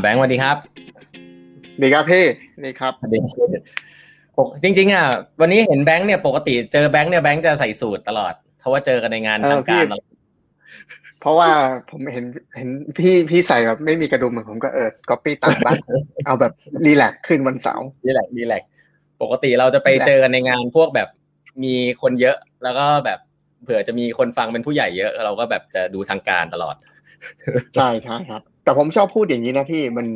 แบงค์สวัสดีครับดีครับพี่ดีครับจริงๆอะวันนี้เห็นแบงค์เนี่ยปกติเจอแบงค์เนี่ยแบงค์จะใส่สูตรตลอดเพราะว่าเจอกันในงานทางการตลอดเพราะว่าผมเห็นเห็นพี่พี่ใส่แบบไม่มีกระดุมเหมือนผมก็เออก๊อปปี้ตามบ้างเอาแบบรีแลกขึ้นวันเสาร์รีแลกรีแลกปกติเราจะไปเจอกันในงานพวกแบบมีคนเยอะ แล้วก็แบบเผื่อจะมีคนฟังเป็นผู้ใหญ่เยอะ เราก็แบบจะดูทางการตลอดใช่ใช่ครับ แต่ผมชอบพูดอย่างนี้นะพี่มัน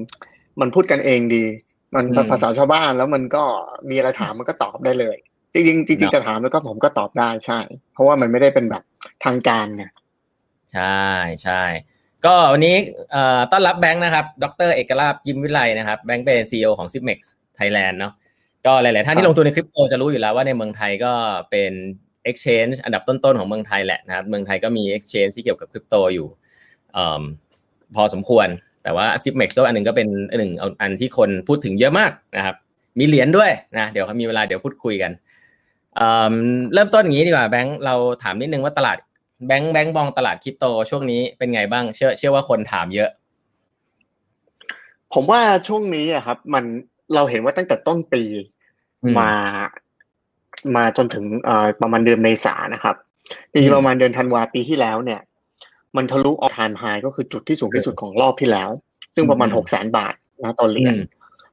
มันพูดกันเองดี มันภาษาชาวบ้านแล้วมันก็มีอะไรถามมันก็ตอบได้เลยจริงจริงจะถามแล้วก็ผมก็ตอบได้ใช่ เพราะว่ามันไม่ได้เป็นแบบทางการไงใช่ใช่ก็วันนี้ต้อนรับแบงค์นะครับ ดรเอกราบยิมวิไลนะครับแบงค์เป็นซีอของ Zipmex Thailand เนาะก็หลาย ๆ ท่านที่ลงทุนในคริปโตจะรู้อยู่แล้วว่าในเมืองไทยก็เป็น exchange อันดับต้น ๆ ของเมืองไทยแหละนะครับ เมืองไทยก็มี exchange ที่เกี่ยวกับคริปโตอยู่อ พอสมควร แต่ว่า Zipmex ก็อันหนึ่งก็เป็นอันหนึ่งอันที่คนพูดถึงเยอะมากนะครับ มีเหรียญด้วยนะเดี๋ยวมีเวลาเดี๋ยวพูดคุยกันเริ่มต้นอย่างนี้ดีกว่าแบงค์เราถามนิดนึงว่าตลาดแบงค์แบงค์มองตลาดคริปโตช่วงนี้เป็นไงบ้างเชื่อ เชื่อว่าคนถามเยอะ ผมว่าช่วงนี้อะครับ มันเราเห็นว่าตั้งแต่ต้นปีมา มาจนถึงเอ่อประมาณเดือนเมษานะครับจริงๆประมาณเดือนธันวาปีที่แล้วเนี่ย มันทะลุออทานไฮก็คือจุดที่สูงที่สุดของรอบที่แล้ว ซึ่งประมาณหกแสนบาทนะตอนเหรียญ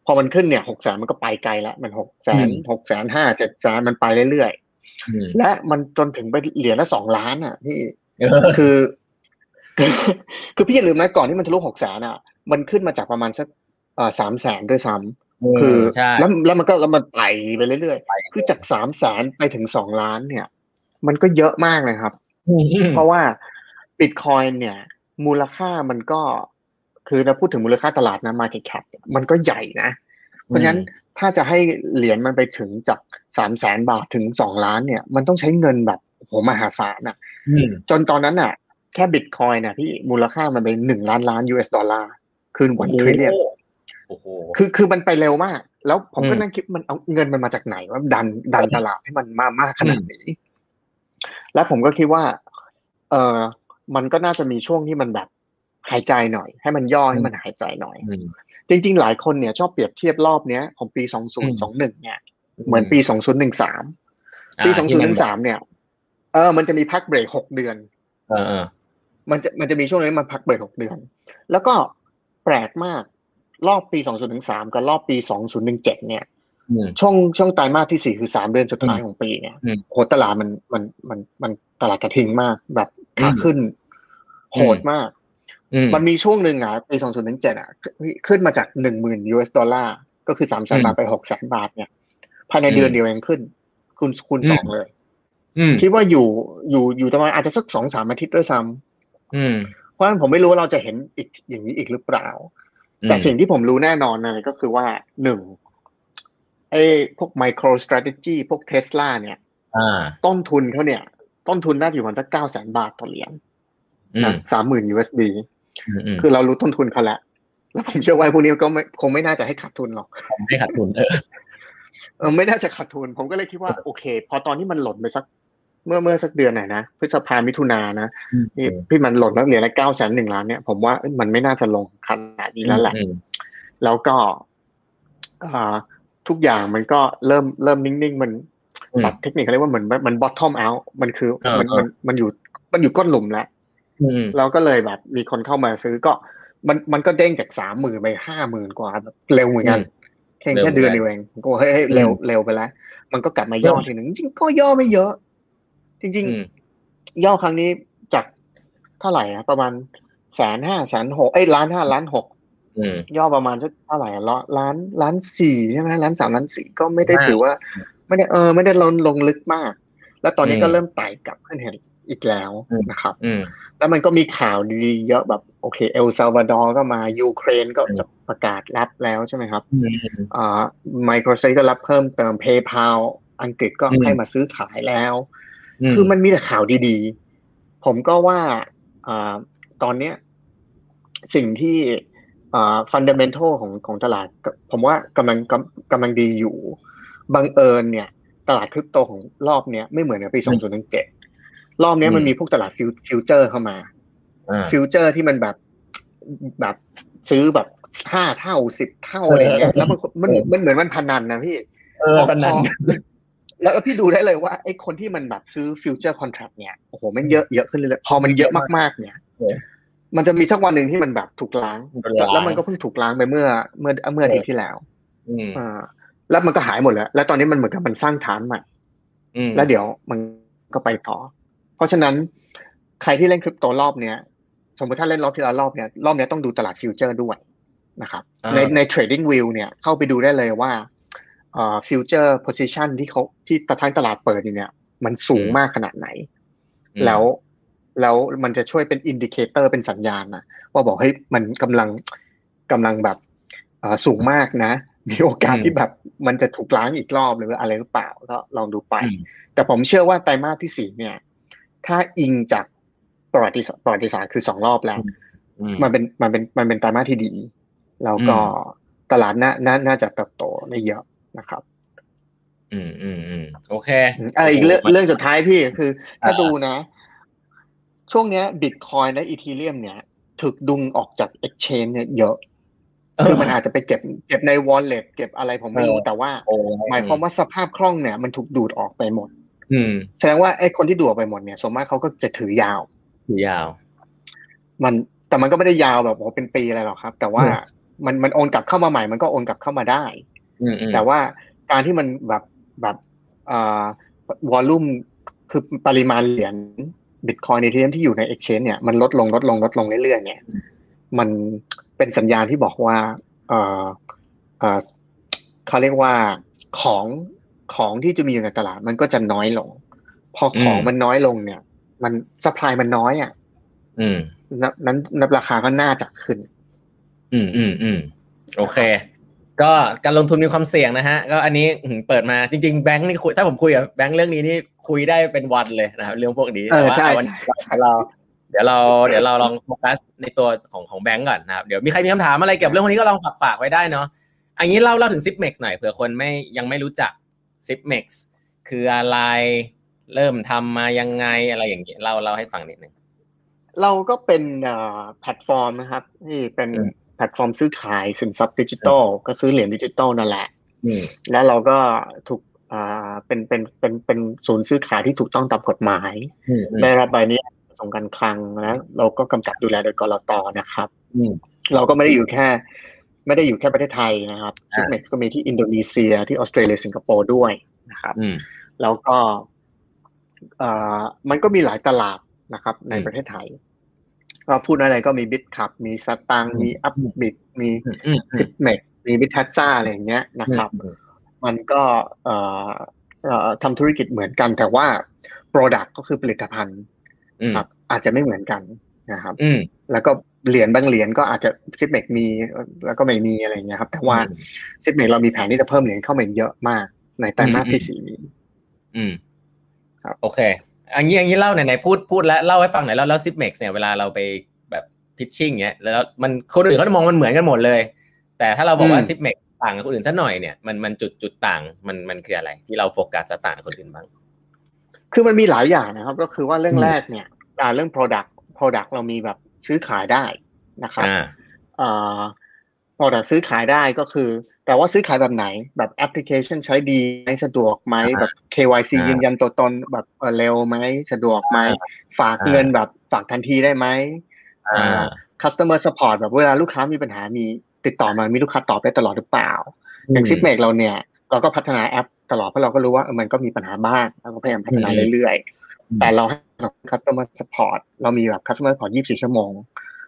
พอมันขึ้นเนี่ยหกแสนมันก็ไปไกลแล้วมันหกแสนหกแสนห้าเจ็ดแสนมันไปเรื่อยๆและมันจนถึงไปเหรียญละสองล้านอะพี่คือคือพี่อย่าลืมนะก่อนที่มันทะลุหกแสนอะ มันขึ้นมาจากประมาณสักสามแสนด้วยซ้ำคือแล้วแล้วมันก็แล้วมันไปไปเรื่อยๆคือจากสามแสนไปถึงสองล้านเนี่ย มันก็เยอะมากเลยครับ เพราะว่า บิตคอยเนี่ย มูลค่ามันก็ คือเราพูดถึงมูลค่าตลาดนะ market cap มันก็ใหญ่นะ เพราะฉะนั้นถ้าจะให้เหรียญมันไปถึงจากสามแสนบาทถึงสองล้านเนี่ย มันต้องใช้เงินแบบโหมหาศาลอะจนตอนนั้นอะ แค่บิตคอยน่ะพี่มูลค่ามันเป็นหนึ่งล้านล้าน US dollar คือ one trillionคือคือมันไปเร็วมาก แล้วผมก็นั่งคิดมันเอาเงินมันมาจากไหนว่าดันดันตลาดให้มันมามากขนาดนี้ แล้วผมก็คิดว่า เออ มันก็น่าจะมีช่วงที่มันแบบหายใจหน่อย ให้มันย่อให้มันหายใจหน่อย จริง ๆ หลายคนเนี่ยชอบเปรียบเทียบรอบเนี้ยของปีสองศูนย์สองหนึ่งเนี่ย เหมือนปีสองศูนย์หนึ่งสามปีสองศูนย์หนึ่งสามเนี่ย เออ มันจะมีพักเบรกหกเดือน เออมันจะมันจะมีช่วงนี้มันพักเบรกหกเดือน แล้วก็แปลกมาก รอบปีสองศูนย์หนึ่งสามกับรอบปีสองศูนย์หนึ่งเจ็ดเนี่ยช่วงช่วงไตรมาสที่สี่คือสามเดือนสุดท้ายของปีเนี่ยโหตลาดมันมันมันมันตลาดกระทิงมากแบบ ขาขึ้นโหดมาก มันมีช่วงหนึ่งอะปีสองศูนย์หนึ่งเจ็ดอะ ขึ้นมาจากหนึ่งหมื่น US dollar ก็คือสามแสนบาทไปหกแสนบาทเนี่ย ภายในเดือนเดียวเองขึ้น คุณคูณสองเลยคิดว่าอยู่อยู่อยู่ประมาณอาจจะสักสองสามอาทิตย์ด้วยซ้ำเพราะฉะนั้นผมไม่รู้ว่าเราจะเห็นอีกอย่างนี้อีกหรือเปล่า แต่สิ่งที่ผมรู้แน่นอนนะก็คือว่าหนึ่งไอ้พวก micro strategy พวกเทสลาเนี่ยต้นทุนเขาเนี่ย ต้นทุนน่าจะอยู่ประมาณสักเก้าแสนบาทต่อเหรียญนะสามหมื่น USD คือเรารู้ต้นทุนเขาแล้วแล้วผมเชื่อว่าพวกนี้ก็ไม่คงไม่น่าจะให้ขาดทุนหรอกไม่ขาดทุนเออเออไม่น่าจะขาดทุน ผมก็เลยคิดว่าโอเค พอตอนที่มันหล่นไปสัก เมื่อเมื่อสักเดือนไหนนะพฤษภามิถุนานะนี่พี่มันหล่นแล้วเหรียญละเก้าแสนหนึ่งล้านเนี่ยผมว่ามันไม่น่าจะลงขนาดนี้แล้วแหละแล้วก็อ่าทุกอย่างมันก็เริ่มเริ่มนิ่งๆ มัน สับเทคนิคเรียกว่าเหมือนมัน bottom out มันคือมันมันมันอยู่มันอยู่ก้นหลุมแล้วเราก็เลยแบบมีคนเข้ามาซื้อก็มันมันก็เด้งจากสามหมื่นไปห้าหมื่นกว่าแบบเร็วเหมือนกันแค่แค่เดือนเดียวเองก็เฮ้ยเร็วเร็วไปแล้ว มันก็กลับมาย่อทีหนึ่งจริงก็ย่อไม่เยอะ จริง ๆ ย่อครั้งนี้จากเท่าไหร่นะประมาณแสนห้าแสนหกไอ้ล้านห้าล้านหกย่อประมาณสักเท่าไหร่ละล้านล้านสี่ใช่ไหมล้านสามล้านสี่ก็ไม่ได้ถือว่า ไม่ได้เออ ไม่ได้ลงลงลึกมาก แล้วตอนนี้ก็เริ่มไต่กลับขึ้นเห็นอีกแล้วนะครับแล้วมันก็มีข่าวดีเยอะแบบโอเค เอลซาวาดอร์ก็มายูเครนก็จะประกาศรับแล้วใช่ไหมครับอ่าไมโครเซก็รับเพิ่มเติม PayPal อังกฤษก็ให้มาซื้อขายแล้ว คือมันมีแต่ข่าวดีๆ ผมก็ว่าอ่าตอนเนี้ย สิ่งที่ fundamental ของของตลาด ผมว่ากำลังกำลังดีอยู่ บังเอิญเนี่ย ตลาดคริปโตของรอบเนี้ยไม่เหมือนในปี2017รอบนี้มันมีพวกตลาด future เข้ามา future ที่มันแบบแบบซื้อแบบห้าเท่าสิบเท่าอะไรอย่างเงี้ยแล้วมันมันมันเหมือนมันพนันนะพี่เออปนันพอแล้วพี่ดูได้เลยว่าไอ้คนที่มันแบบซื้อฟิวเจอร์คอนแท c t เนี่ยโอ้โหมันเยอะเยอะขึ้นเลยๆพอมันเยอะมากๆเนี่ยเออมันจะมีสักวันหนึ่งที่มันแบบถูกล้างถูกล้าง แล้วมันก็เพิ่งถูกล้างไปเมื่อเมื่อเมื่ออาทิตย์ที่แล้วอืมอ่า แล้วมันก็หายหมดแล้ว แล้วตอนนี้มันเหมือนกับมันสร้างฐานใหม่อืมแล้วเดี๋ยวมันก็ไปต่อ เพราะฉะนั้นใครที่เล่นคริปโตรอบเนี้ยสมมติถ้าเล่นรอบที่แล้วรอบเนี้ยรอบเนี้ยต้องดูตลาดฟิวเจอร์ด้วยนะครับอ่าในใน trading view เนี่ยเข้าไปดูได้เลยว่าเอ่อ future position ที่เขาที่ตะทั้งตลาดเปิดอยู่เนี่ย มันสูงมากขนาดไหนอืมแล้วแล้วมันจะช่วยเป็น indicator เป็นสัญญาณนะว่าบอกเฮ้ยมันกำลังกำลังแบบเอ่อสูงมากนะ มีโอกาสที่แบบมันจะถูกล้างอีกรอบหรืออะไรหรือเปล่าก็ลองดูไปอืมแต่ผมเชื่อว่าไตรมาสที่สี่เนี่ย ถ้าอิงจากประวัติศาสตร์ประวัติศาสตร์คือสองรอบแล้วอืมมันเป็นมันเป็นมันเป็นไตรมาสที่ดี แล้วก็อืมตลาดน่าน่าน่าจะเติบโตได้เยอะนะครับ อืมอืมอืมโอเคเอออีกเรื่องโโหมันเรื่องสุดท้ายพี่คือ ถ้าอ่าดูนะ ช่วงเนี้ยบิตคอยและอีทีเรียมเนี่ย ถูกดึงออกจาก Exchange เนี่ยเยอะ คือมันอาจจะไปเก็บเก็บใน wallet เก็บอะไรผมไม่รู้เออแต่ว่าโอ้หมายความว่าสภาพคล่องเนี่ยมันถูกดูดออกไปหมด อืมแสดงว่าไอ้คนที่ดูดออกไปหมดเนี่ยส่วนมากเขาก็จะถือยาว ถือยาว มันแต่มันก็ไม่ได้ยาวแบบโอ้โหเป็นปีอะไรหรอกครับ แต่ว่าอืมมันมันโอนกลับเข้ามาใหม่มันก็โอนกลับเข้ามาได้อืมอืมแต่ว่าการที่มันแบบแบบอ่าวอลลุ่มคือปริมาณเหรียญบิตคอยในที่ที่อยู่ใน Exchange เนี่ยมันลดลงลดลงลดลงเรื่อยๆเนี่ยมัน เป็นสัญญาณที่บอกว่าเออเออเขาเรียกว่าของของที่จะมีอยู่ในตลาดมันก็จะน้อยลง พอของมันน้อยลงเนี่ย มันสปายมันน้อยอะอืมนับนั้นนับราคาก็น่าจะขึ้น อืมอืมอืมโอเค ก็การลงทุนมีความเสี่ยงนะฮะ ก็อันนี้อื้อหือเปิดมาจริงๆแบงค์นี่คุยถ้าผมคุยกับแบงค์เรื่องนี้นี่คุยได้เป็นวันเลยนะครับเรื่องพวกนี้เออแต่ว่าใช่วันใช่นี้เรา เดี๋ยวเราเดี๋ยวเราลองโฟกัสในตัวของของแบงก์ก่อนนะครับเดี๋ยวมีใครมีคำถามอะไรเกี่ยวกับเรื่องพวกนี้ก็ลองฝากฝากไว้ได้เนาะอันนี้เล่าเล่าถึง Zipmex หน่อยเผื่อคนไม่ยังไม่รู้จัก Zipmex คืออะไรเริ่มทำมายังไงอะไรอย่างเงี้ยเล่าเล่าให้ฟังนิดนึงเราก็เป็นเอ่อแพลตฟอร์มนะครับที่เป็นอืมแพลตฟอร์มซื้อขายสินทรัพย์ดิจิทัลก็ซื้อเหรียญดิจิทัลนั่นแหละอืมแล้วเราก็ถูกอ่าเป็นเป็นเป็นเป็นศูนย์ซื้อขายที่ถูกต้องตามกฎหมายอืมอืมได้รับใบอนุ ญาตกระทรวงการคลังแล้วเราก็กำกับดูแลโดยกลตนะครับอืมเราก็ไม่ได้อยู่แค่ ไม่ได้อยู่แค่ประเทศไทยนะครับอ่าซิกเมก็มีที่อินโดนีเซียที่ออสเตรเลียสิงคโปร์ด้วยนะครับอืมแล้วก็เอ่อมันก็มีหลายตลาดนะครับ ในอืมประเทศไทยก็พูดอะไรก็มี Bitkub มี Satang อืมมี Upbit มีอืมอืมอื Zipmexมี Bitazza อะไรอย่างเงี้ยนะครับอืมมันก็เอ่อเอ่อทำธุรกิจเหมือนกันแต่ว่า Product ก็คือผลิตภัณฑ์อืม ครับ อาจจะไม่เหมือนกันนะครับ อืมแล้วก็เหรียญบางเหรียญก็อาจจะ Zipmex มีแล้วก็ไม่มีอะไรอย่างเงี้ยครับ แต่ว่า Zipmex เรามีแผนที่จะเพิ่มเหรียญเข้ามาเยอะมากในไตรมาสที่สี่นี้อืม ครับ โอเคอันนี้อันนี้เล่าไหนๆพูดพูดแล้วเล่าให้ฟังหน่อยแล้วแล้ว Zipmex เนี่ยเวลาเราไปแบบ pitching เนี้ยแล้วมันคนอื่นเขาจะมองมันเหมือนกันหมดเลย แต่ถ้าเราบอกว่าอืม Zipmex ต่างกับคนอื่นสักหน่อยเนี่ยมันมันจุดจุดต่างมันมันคืออะไร ที่เราโฟกัสต่างกับคนอื่นบ้างคือมันมีหลายอย่างนะครับ ก็คือว่าเรื่องอืมแรกเนี่ย อ่าเรื่อง Product Product เรามีแบบซื้อขายได้นะครับอ่าอ่า Product ซื้อขายได้ก็คือ แต่ว่าซื้อขายแบบไหน แบบแอปพลิเคชันใช้ดีไหมสะดวกไหมอ่าแบบ KYC อ่ายืยืนยันตัวตนแบบเอ่อเร็วไหมสะดวกไหมฝากอ่าเงินแบบฝากทันทีได้ไหมอ่า customer support แบบเวลาลูกค้ามีปัญหามีติดต่อมามีลูกค้าตอบได้ตลอดหรือเปล่าอย่าง Zipmex เราเนี่ย เราก็พัฒนาแอปตลอดเพราะเราก็รู้ว่าเออมันก็มีปัญหาบ้างเราก็พยายามพัฒนาอืมเรื่อยอืมๆ แต่เราให้ customer support เรามีแบบ customer support 24 ชั่วโมง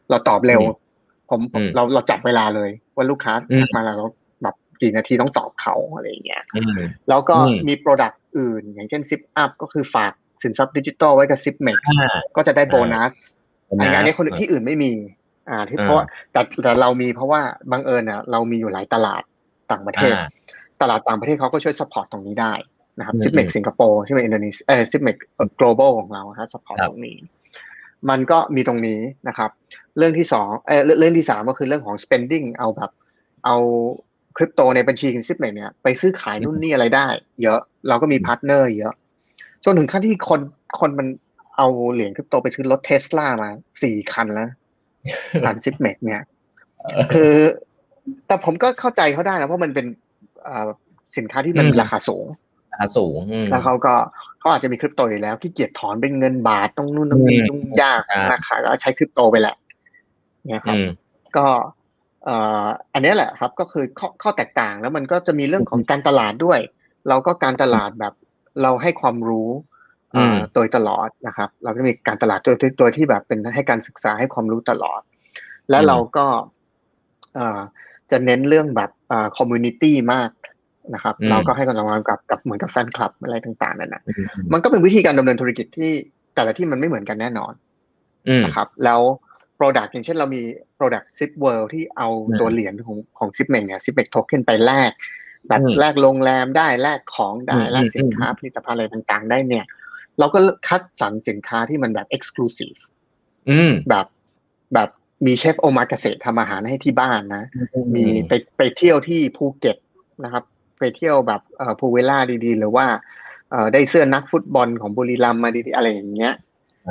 เราตอบเร็วอืมผมผมอืมเราเราจับเวลาเลย ว่าลูกค้าอืมมาแล้วเราแบบกี่นาทีต้องตอบเขาอะไรอย่างเงี้ยอืมแล้วก็อืมมี product อื่น อย่างเช่น ZipUp ก็คือฝากสินทรัพย์ดิจิตอลไว้กับ zip m a x อ่าก็จะได้โบนัสโบนัสอันนี้อันนี้คนที่อื่นไม่มี อ่าที่อ่าเพราะว่าแต่แต่เรามีเพราะว่าบังเอิญอะเรามีอยู่หลายตลาดต่างประเทศอ่าตลาดต่างประเทศเขาก็ช่วย support ตรงนี้ได้ นะครับอืม Zipmex สิงคโปร์ใช่ไหมอินโดนีเซียเออซิปเมก global ของเราฮะ support ครับตรงนี้ มันก็มีตรงนี้นะครับ เรื่องที่สองเออเรื่องเรื่องที่สามก็คือเรื่องของ spending เอาแบบ เอาคริปโตในบัญชีของ Zipmex เนี่ยไปซื้อขายนู่นนี่อะไรได้ เยอะเราก็มี partner เยอะจนถึงขั้นที่คนคนมันเอาเหรียญคริปโตไปซื้อรถเทสลามาสี่คันแล้วผ่าน Zipmex เนี่ย คือ แต่ผมก็เข้าใจเขาได้นะเพราะมันเป็นอ่าสินค้าที่มันอืมราคาสูง ราคาสูงอืมแล้วเขาก็เขาอาจจะมีคริปโตอยู่แล้วขี้เกียจถอนเป็นเงินบาทต้องนู่นต้องนี่อืมต้องยากใช่นะคะก็ใช้คริปโตไปแหละเนี่ยครับอืมก็เอ่ออันนี้แหละครับก็คือข้อข้อแตกต่างแล้วมันก็จะมีเรื่องของการตลาดด้วย เราก็การตลาดแบบเราให้ความรู้เอ่ออมโดยตลอดนะครับ เราก็มีการตลาดตัวที่ตัวที่แบบเป็นให้การศึกษาให้ความรู้ตลอด และอืมเราก็เอ่อจะเน้นเรื่องแบบอ่า community มาก นะครับอืมเราก็ให้ความสำคัญกับกับเหมือนกับแฟนคลับอะไรต่างๆนั่นนะอืมมันก็เป็นวิธีการดำเนินธุรกิจที่แต่ละที่มันไม่เหมือนกันแน่นอนอืมนะครับ แล้ว Product อย่างเช่นเรามี Product Zip World ที่เอาอืมตัวเหรียญของของ z i p m e เนี่ย z i p m e Token ไปแลกแบบอืมแลกโรงแรมได้แลกของได้อืมแลกสินค้าอืมผลิตภัณฑ์อะไรต่างๆ ได้เนี่ย เราก็คัดสรรสินค้าที่มันแบบ Exclusive อืมแบบแบบมีเชฟโอมากาเสะทำอาหารให้ที่บ้านนะ มีไปไปเที่ยวที่ภูเก็ตนะครับ ไปเที่ยวแบบเอ่อภูเวล่าดีๆ หรือว่าเอ่อได้เสื้อนักฟุตบอลของบุรีรัมย์มาดีๆอะไรอย่างเงี้ย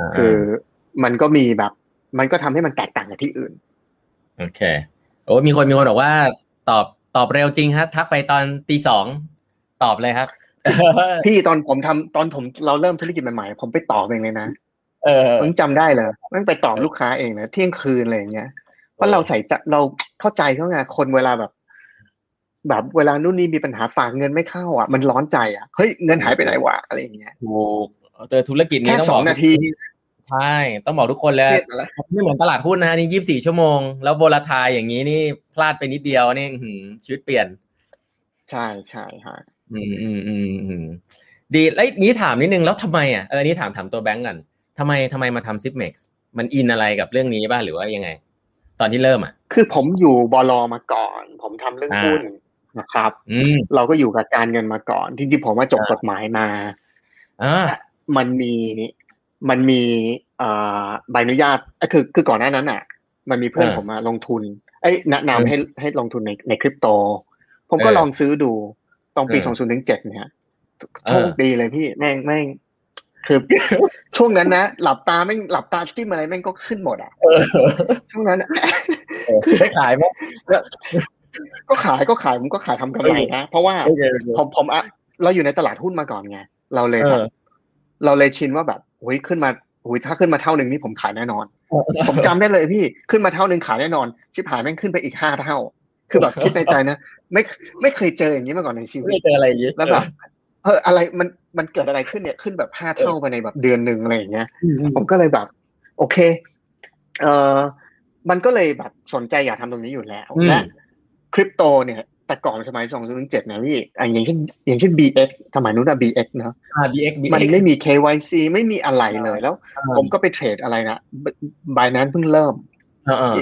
าคือมันก็มีแบบ มันก็ทำให้มันแตกต่างจากที่อื่น โอเคโอ้มีคนมีคนบอกว่า ตอบตอบเร็วจริงครับทักไปตอนตีสองตอบเลยครับพี่ตอนผมทำตอนผมเราเริ่มธุรกิจใหม่ๆผมไปตอบเองเลยนะเออผมจำได้เลยมันไปตอบลูกค้าเองนะเที่ยงคืนอะไรอย่างเงี้ยเพราะเราใส่ใจเราเข้าใจเขาไงคนเวลาแบบ แบบเวลานู่นนี่มีปัญหาฝากเงินไม่เข้าอะ มันร้อนใจอะเฮ้ยเงินหายไปไหนวะอะไรอย่างเงี้ยถูกเจอธุรกิจนี้แค่ต้องสบอองกนาทีใช่ต้องบอกทุกคนเลยเครียดแล้วไม่เหมือนตลาดหุ้นนะฮะนี่ยี่สิบสี่ชั่วโมง แล้วโวลาทายอย่างนี้นี่พลาดไปนิดเดียวนี่อื้อหือชีวิตเปลี่ยน ใช่ใช่ฮะอืมอืมอืมอืมดีแล้วนี้ถามนิดนึงแล้วทำไมอะเอออนนี้ถามถามตัวแบงก์กันทำไมทำไมมาทำซิปเม็กซ์มันอินอะไรกับเรื่องนี้บ้างหรือว่ายังไง ตอนที่เริ่มอะ คือผมอยู่บลมาก่อน ผมทำเรื่องอ่าหุ้น นะครับอืมเราก็อยู่กับการเงินมาก่อนจริงๆผมว่าจบอ่ากฎหมายมาอ่ามันมีมันมีเอ่อใบอนุญาตเอ้ยคือคือก่อนหน้านั้นอะ มันมีเพื่อนอ่าผมมาลงทุน เอ้ยแนะนำเออให้ให้ลงทุนในในคริปโต ผมก็เออลองซื้อดูตอนปีเออสองศูนย์ถึงเจ็ดเนี่ยเออโชคดีเลยพี่แม่งแม่งคือช่วงนั้นนะหลับตาแม่งหลับตาจิ้มอะไรแม่งก็ขึ้นหมดอะเออช่วงนั้นอะเออได้ขายไหม ก็ขายก็ขายผมก็ขายทำกำไรนะ เพราะว่าโอเคผมผมอะเราอยู่ในตลาดหุ้นมาก่อนไงเราเลยเอแบบอเราเลยชินว่าแบบโอ้ยขึ้นมาโอ้ยถ้าขึ้นมาเท่าหนึ่งนี่ผมขายแน่นอน ผมจำได้เลยพี่ขึ้นมาเท่าหนึ่งขายแน่นอน ชิบหายแม่งขึ้นไปอีกห้าเท่า คือแบบคิดในใจนะไม่ไม่เคยเจออย่างนี้มาก่อนในชีวิไม่ตเจออะไรอย่างนี้แล้วแบบเอออะไรมันมันเกิดอะไรขึ้นเนี่ยขึ้นแบบห้าเท่าไปในแบบเดือนหนึ่งอะไรอย่างเงี้ยอืมอืมผมก็เลยแบบ โอเค เออมันก็เลยแบบสนใจอยากทำตรงนี้อยู่แล้วอืมและ คริปโตเนี่ย แต่ก่อนสมัยสองศูนย์เจ็ดนะพี่อะอย่างเช่นอย่างเช่น BX สมัยนู้นอะ BX เนอะอ่า BX มัน BX ไม่มี KYC ไม่มีอะไรเลยแล้วอ่าผมก็ไปเทรดอะไรนะบายนั้นเพิ่งเริ่มอ่าอ่า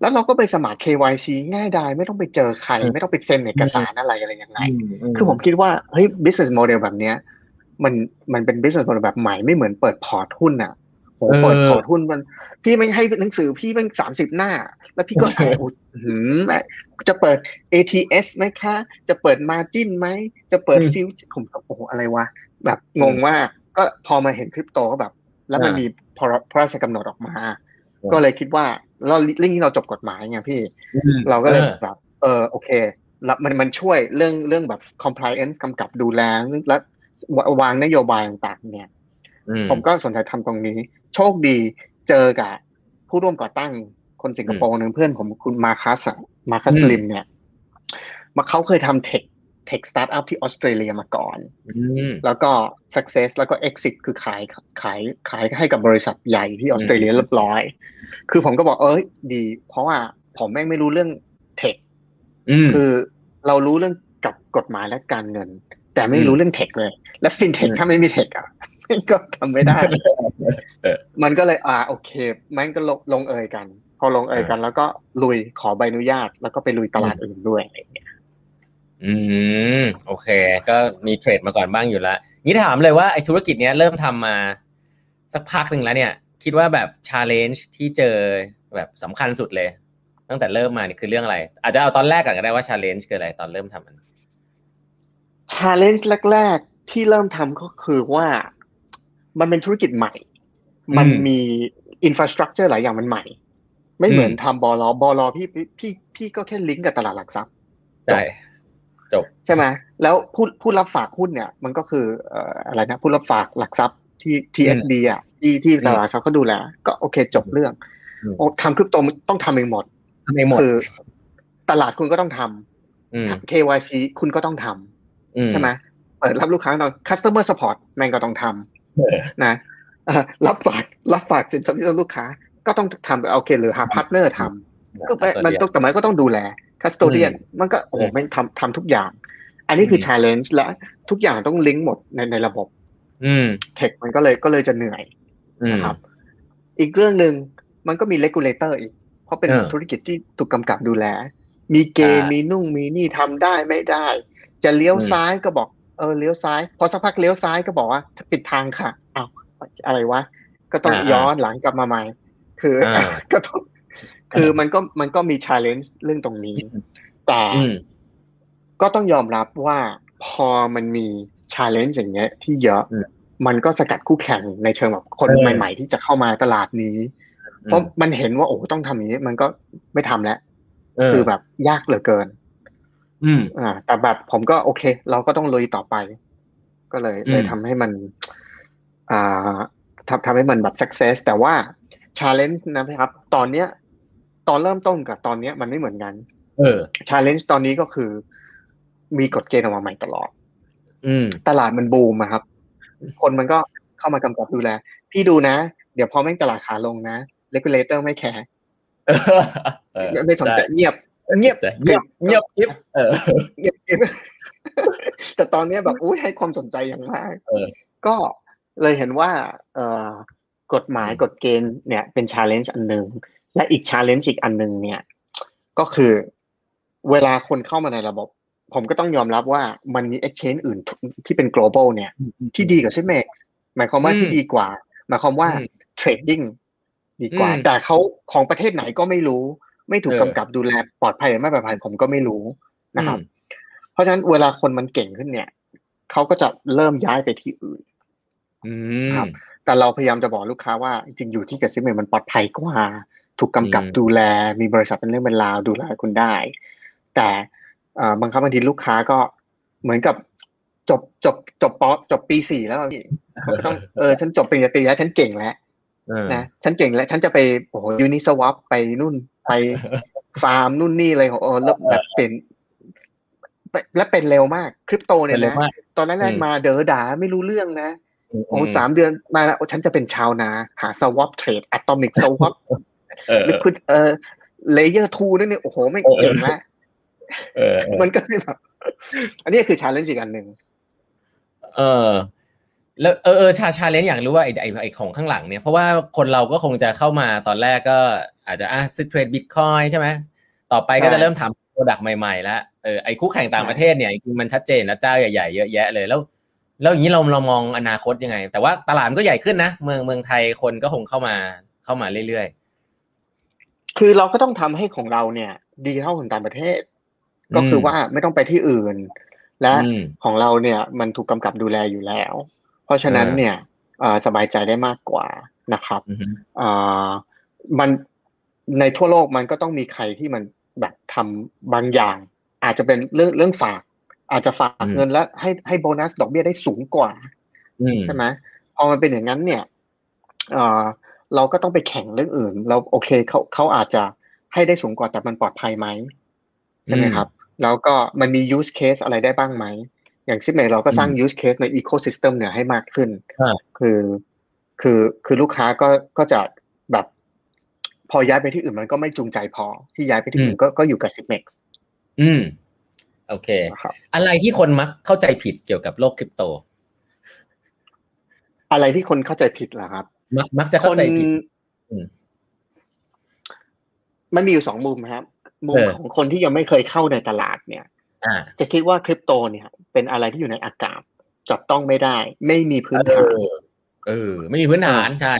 แล้วเราก็ไปสมัคร KYC ง่ายดายไม่ต้องไปเจอใครอืมไม่ต้องไปเซ็นเอกสารอะไรอะไรยังไงมคือผมคิดว่าเฮ้ย business model แบบเนี้ย มันมันเป็น business model แบบใหม่ไม่เหมือนเปิดพอร์ตหุ้นอะ โหเออเปิดพอร์ตหุ้นมัน พี่ไม่ให้หนังสือพี่มันสามสิบหน้า แล้วพี่ก็อ่านโอ้หืมจะเปิด ATS ไหมคะ จะเปิด margin ไหม จะเปิดอืมฟิวผมก็โอ้โหอะไรวะ แบบงงมากก็พอมาเห็นคริปโตก็แบบ แล้วมันอ่ามีมีพรพระราชกำหนดออกมาอืมก็เลยคิดว่าเราเรื่องนี้เราจบกฎหมายไงพี่อืมเราก็เลยออแบบ เออโอเคแล้วมันมันช่วยเรื่องเรื่องแบบ compliance กำกับดูแลและววางนโยบายต่างๆเนี่ยอื ผมก็สนใจทำตรงนี้ โชคดีเจอกับผู้ร่วมก่อตั้งคนสิงคโปร์หนึ่งเพื่อนผมคุณมาคัสมาคัสอืมลิมเนี่ยมาเขาเคยทำ tech tech startup ที่ออสเตรเลียมาก่อนอืมแล้วก็ success แล้วก็ exit คือขายขายขายให้กับบริษัทใหญ่ที่ออสเตรเลียเรียบร้อย คือผมก็บอกเอ้ยดี เพราะว่าผมแม่งไม่รู้เรื่องเทคอืมคือเรารู้เรื่องกับกฎหมายและการเงิน แต่ไม่รู้เรื่องเทคเลย และฟินเทคอืมถ้าไม่มีเทคอะ ก็ทำไม่ได้เออมันก็เลยอ่าโอเคมันก็ลงลงเอยกัน พอลงเอยกัน แล้วก็ลุยขอใบอนุญาต แล้วก็ไปลุยตลาดอื่นด้วยอะไรอย่างเงี้ยอืมโอเค ก็มีเทรดมาก่อนบ้างอยู่แล้วงี้ถามเลยว่าไอ้ธุรกิจเนี้ยเริ่มทำมา สักพักหนึ่งแล้วเนี่ย คิดว่าแบบ challenge ที่เจอแบบสำคัญสุดเลย ตั้งแต่เริ่มมาเนี่ยคือเรื่องอะไร อาจจะเอาตอนแรกก่อนก็ได้ว่า challenge คืออะไรตอนเริ่มทำมัน challenge แรก ๆ ที่เริ่มทำก็คือว่า มันเป็นธุรกิจใหม่ มันอืมมี infrastructure หลายอย่างมันใหม่ ไม่เหมือนทำบอลบอลพี่พี่พี่ก็แค่ลิงก์กับตลาดหลักทรัพย์ใช่จบใช่ไหมแล้วผู้ผู้รับฝากหุ้นเนี่ย มันก็คือเอ่ออะไรนะผู้รับฝากหลักทรัพย์ที่ TSB อะที่ที่ตลาดหลักทรัพย์เขาดูแลก็โอเคจบเรื่องอืมโอ้ทำคริปโตต้องทำเองหมดทำเองหมดคือตลาดคุณก็ต้องทำอืม KYC คุณก็ต้องทำอืมใช่ไหมเปิดรับลูกค้าต้อง customer support แม่งก็ต้องทำเออ นะเอ่อรับฝากรับฝากสินทรัพย์ที่ลูกค้า ก็ต้องทำโอเคหรือหา partner ทำก็มันมันต้องแต่มันก็ต้องดูแล custodian มันก็โอ้โหแม่งทำทำทุกอย่าง อันนี้คือ challenge และทุกอย่างต้องลิงก์หมดในในระบบ อืม tech มันก็เลยก็เลยจะเหนื่อยอืมนะครับ อีกเรื่องหนึ่งมันก็มี regulator อีก เพราะเป็นเออธุรกิจที่ถูกกำกับดูแล มีเกณฑ์อ่ามีมีนู่นมีนี่ทำได้ไม่ได้ จะเลี้ยวอืมซ้ายก็บอก เออเลี้ยวซ้าย พอสักพักเลี้ยวซ้ายก็บอกว่าปิดทางค่ะอ้าวอะไรวะ ก็ต้องย้อนหลังกลับมาใหม่ คืออาก็ต้องคือมันก็มันก็มี challenge เรื่องตรงนี้ แต่อืมก็ต้องยอมรับว่าพอมันมี challenge อย่างเงี้ย ที่เยอะอืมมันก็สกัดคู่แข่งในเชิงแบบคนเออใหม่ ๆ ที่จะเข้ามาตลาดนี้ เพราะมันเห็นว่าโอ้ต้องทำอย่างนี้ มันก็ไม่ทำแล้วเออคือแบบยากเหลือเกิน อืมอ่า แต่แบบผมก็โอเค เราก็ต้องลุยต่อไป ก็เลยอืมเลยทำให้มัน อ่าทำทำให้มันแบบ success แต่ว่า challenge นะครับ ตอนเนี้ย ตอนเริ่มต้นกับตอนเนี้ยมันไม่เหมือนกัน เออ challenge ตอนนี้ก็คือ มีกฎเกณฑ์ออกมาใหม่ตลอด อืม ตลาดมันบูมอะครับ คนมันก็เข้ามากำกับดูแล พี่ดูนะ เดี๋ยวพอแม่งตลาดขาลงนะ regulator ไม่แคร์เออไม่สนใจเงียบ เงียบใช่เงียบเงียบกิ๊บเออเงียบเงียบแต่ตอนเนี้ยแบบอุ้ยให้ความสนใจอย่างมากเออก็เลยเห็นว่าเอ่อกฎหมายกฎเกณฑ์เนี่ยเป็น challenge อันหนึ่งและอีก challenge อีกอันหนึ่งเนี่ย ก็คือเวลาคนเข้ามาในระบบ ผมก็ต้องยอมรับว่ามันมี exchange อื่นที่เป็น global เนี่ย ที่ดีกว่า CIMEX หมายความว่าอืมที่ดีกว่า หมายความว่าอืม trading ดีกว่าอืมแต่เขาของประเทศไหนก็ไม่รู้ ไม่ถูกเออกำกับดูแลปลอดภัยหรือไม่ปลอดภัยผมก็ไม่รู้นะครับอืมเพราะฉะนั้นเวลาคนมันเก่งขึ้นเนี่ยเขาก็จะเริ่มย้ายไปที่อื่นอืมครับ แต่เราพยายามจะบอกลูกค้าว่าจริงๆอยู่ที่กสิเมมันปลอดภัยกว่า ถูกกำกับอืมดูแล มีบริษัทเป็นเรื่องเป็นราวดูแลคุณได้ แต่เอ่อบางครั้งบางทีลูกค้าก็เหมือนกับจบจบจบปอจบปีสี่แล้วอะพี่เขาก็ต้องเออฉันจบปริญญาตรีแล้วฉันเก่งแล้วเออ นะฉันเก่งแล้วฉันจะไปโอ้โห Uniswap ไปนู่นไปฟาร์มนู่นนี่เลยโอ้โหแล้วแบบเป็นและเป็นเร็วมากคริปโตเนี่ยเป็นเร็วนะมากตอนแรกอืมๆมาเด๋อด่าไม่รู้เรื่องนะมโอ้สามเดือนมาแล้วโอ้ฉันจะเป็นชาวนา หา swap trade atomic swap เออ liquid เออ layer two นั่นเนี่ยโอ้โหไม่เออเก่งแล้วเออเออมันก็คือแบบอันนี้คือ challenge อีกอันหนึ่งเออ แล้วเออเออชา challenge อยากรู้ว่าไอ้ไอ้ไอ้ของข้างหลังเนี่ยเพราะว่าคนเราก็คงจะเข้ามาตอนแรกก็อาจจะอะซื้อเทรดบิตคอยน์ใช่ไหมต่อไปก็จะเริ่มทำ product ใหม่ๆแล้วเออไอ้คู่แข่งต่างประเทศเนี่ยจริงๆมันชัดเจนนะเจ้าใหญ่ๆเยอะแยะเลยแล้ว แล้วอย่างนี้เราเรามองอนาคตยังไง แต่ว่าตลาดมันก็ใหญ่ขึ้นนะ เมืองเมืองไทยคนก็คงเข้ามาเข้ามาเรื่อยคือเราก็ต้องทำให้ของเราเนี่ย ดีเท่าของต่างประเทศอืมก็คือว่าไม่ต้องไปที่อื่น และอืมของเราเนี่ยมันถูกกำกับดูแลอยู่แล้วเพ ราะฉะนั้นเออเนี่ยเอ่อสบายใจได้มากกว่านะครับๆอือฮึอ่ามันในทั่วโลกมันก็ต้องมีใครที่มันแบบทำบางอย่าง อาจจะเป็นเรื่องเรื่องฝาก อาจจะฝากเงินแล้วให้ให้โบนัสดอกเบี้ยได้สูงกว่าอืมใช่ไหมพอมันเป็นอย่างนั้นเนี่ยเอ่อเราก็ต้องไปแข่งเรื่องอื่น เราโอเคเขาเขาอาจจะให้ได้สูงกว่าแต่มันปลอดภัยไหมใช่ไหมครับ แล้วก็มันมี use case อะไรได้บ้างไหม อย่าง Zipmex เราก็สร้าง use case ใน ecosystem เนี่ยให้มากขึ้นอ่าคือ คือ คือลูกค้าก็ ก็จะแบบ พอย้ายไปที่อื่นมันก็ไม่จูงใจพอ ที่ย้ายไปที่อื่นก็ ก็อยู่กับ Zipmex อืม โอเคนะครับอะไรที่คนมักเข้าใจผิดเกี่ยวกับโลกคริปโต อะไรที่คนเข้าใจผิดล่ะครับ มัก มักจะคเข้านใจผิดอืมมันมีอยู่สองมุมครับ มุมเออของคนที่ยังไม่เคยเข้าในตลาดเนี่ยอ่า จะคิดว่าคริปโตเนี่ย เป็นอะไรที่อยู่ในอากาศ จับต้องไม่ได้ ไม่มีพื้นเอฐานอเออ ไม่มีพื้นฐานใช่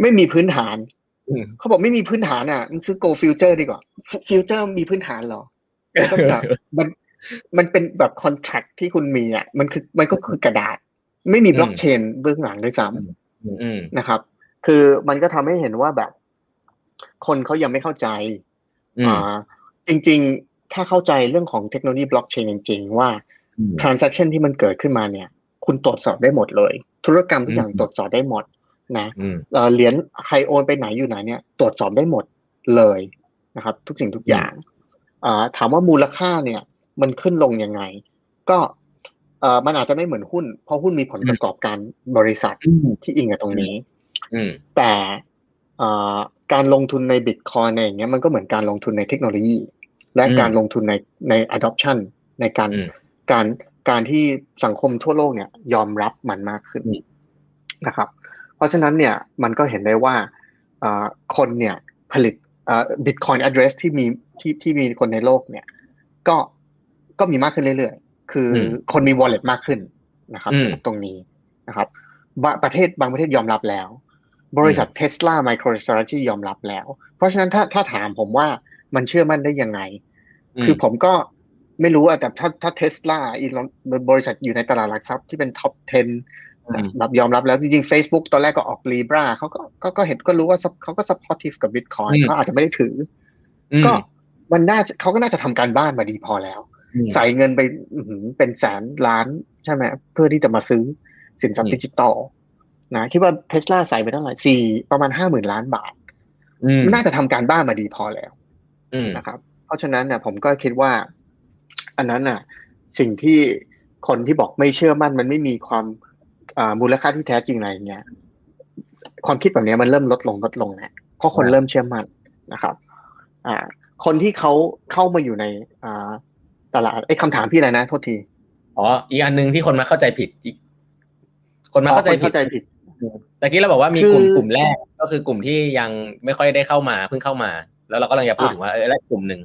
ไม่มีพื้นฐานอืมเขาบอกไม่มีพื้นฐานอะมึงซื้อ Go Future ดีกว่า Future มีพื้นฐานเหรอมันก็แบบมันมันเป็นแบบ contract ที่คุณมีอะมันคือมันก็คือกระดาษ ไม่มีบล็อกเชนเบื้องหลังด้วยซ้ำอืมอืมนะครับ คือมันก็ทำให้เห็นว่าแบบ คนเขายังไม่เข้าใจอืมอ่า จริง ๆ ถ้าเข้าใจเรื่องของเทคโนโลยีบล็อกเชนจริงๆ ว่าอืม transaction ที่มันเกิดขึ้นมาเนี่ย คุณตรวจสอบได้หมดเลย ธุรกรรมทุกอย่างอืมตรวจสอบได้หมดนะอืมเอ่อเหรียญใครโอนไปไหนอยู่ไหนเนี่ยตรวจสอบได้หมดเลยนะครับ ทุกสิ่งทุกอย่างอ่าถามว่ามูลค่าเนี่ย มันขึ้นลงยังไง ก็เอ่อมันอาจจะไม่เหมือนหุ้น เพราะหุ้นมีผลประกอบการบริษัทอืมที่อิงกับตรงนี้อืมแต่เอ่อการลงทุนในบิตคอยในอย่างเงี้ยมันก็เหมือนการลงทุนในเทคโนโลยี และอืมการลงทุนในใน adoption ในการอืมการการที่สังคมทั่วโลกเนี่ยยอมรับมันมากขึ้นอืมนะครับ เพราะฉะนั้นเนี่ยมันก็เห็นได้ว่าเอ่อคนเนี่ยผลิตเอ่อ Bitcoin address ที่มีที่ที่มีคนในโลกเนี่ย ก็ก็มีมากขึ้นเรื่อยๆ คืออมคนมี wallet มากขึ้นนะครับอืมตรงนี้นะครับบะประเทศบางประเทศยอมรับแล้ว บริษัทเทสลา MicroStrategy ยอมรับแล้ว เพราะฉะนั้นถ้าถ้าถามผมว่ามันเชื่อมั่นได้ยังไง คือผมก็ไม่รู้อะแต่ถ้าถ้าเทสลาอีลอนบริษัทอยู่ในตลาดหลักทรัพย์ที่เป็น top 10อืมแบบยอมรับแล้วจริงๆ Facebook ตอนแรกก็ออก Libra เขาก็ก็ก็เห็นก็รู้ว่าเขาก็ supportive กับ Bitcoin อืมเขาอาจจะไม่ได้ถือออืมก็มันน่าจะเขาก็น่าจะทำการบ้านมาดีพอแล้วอืมใส่เงินไปอื้อหือเป็นแสนล้านใช่ไหมเพื่อที่จะมาซื้อสินทรัพย์อืมดิจิตอลนะคิดว่าเทสลาใส่ไปเท่าไหร่สี่ประมาณห้าหมื่นล้านบาทอืมน่าจะทำการบ้านมาดีพอแล้วอืมนะครับ เพราะฉะนั้นเนี่ยผมก็คิดว่า อันนั้นน่ะ สิ่งที่คนที่บอกไม่เชื่อมั่น มันไม่มีความอ่ามูลค่าที่แท้จริงอะไรเงี้ยความคิดแบบเนี้ยมันเริ่มลดลงลดลงนะเพราะคนครับเริ่มเชื่อมั่นนะครับ อ่า คนที่เขาเข้ามาอยู่ในอ่าตลาดไอ้ยคำถามพี่อะไรนะโทษทีอ๋ออีกอันหนึ่งที่คนมาเข้าใจผิดอีกคนมาเข้าใจอ๋อคนผิดเข้าใจผิดตะกี้เราบอกว่ามีคือกลุ่มกลุ่มแรกก็คือกลุ่มที่ยังไม่ค่อยได้เข้ามาเพิ่งเข้ามา แล้วเราก็กำลังจะพูดอะถึงว่าเออแล้วกลุ่มหนึ่ง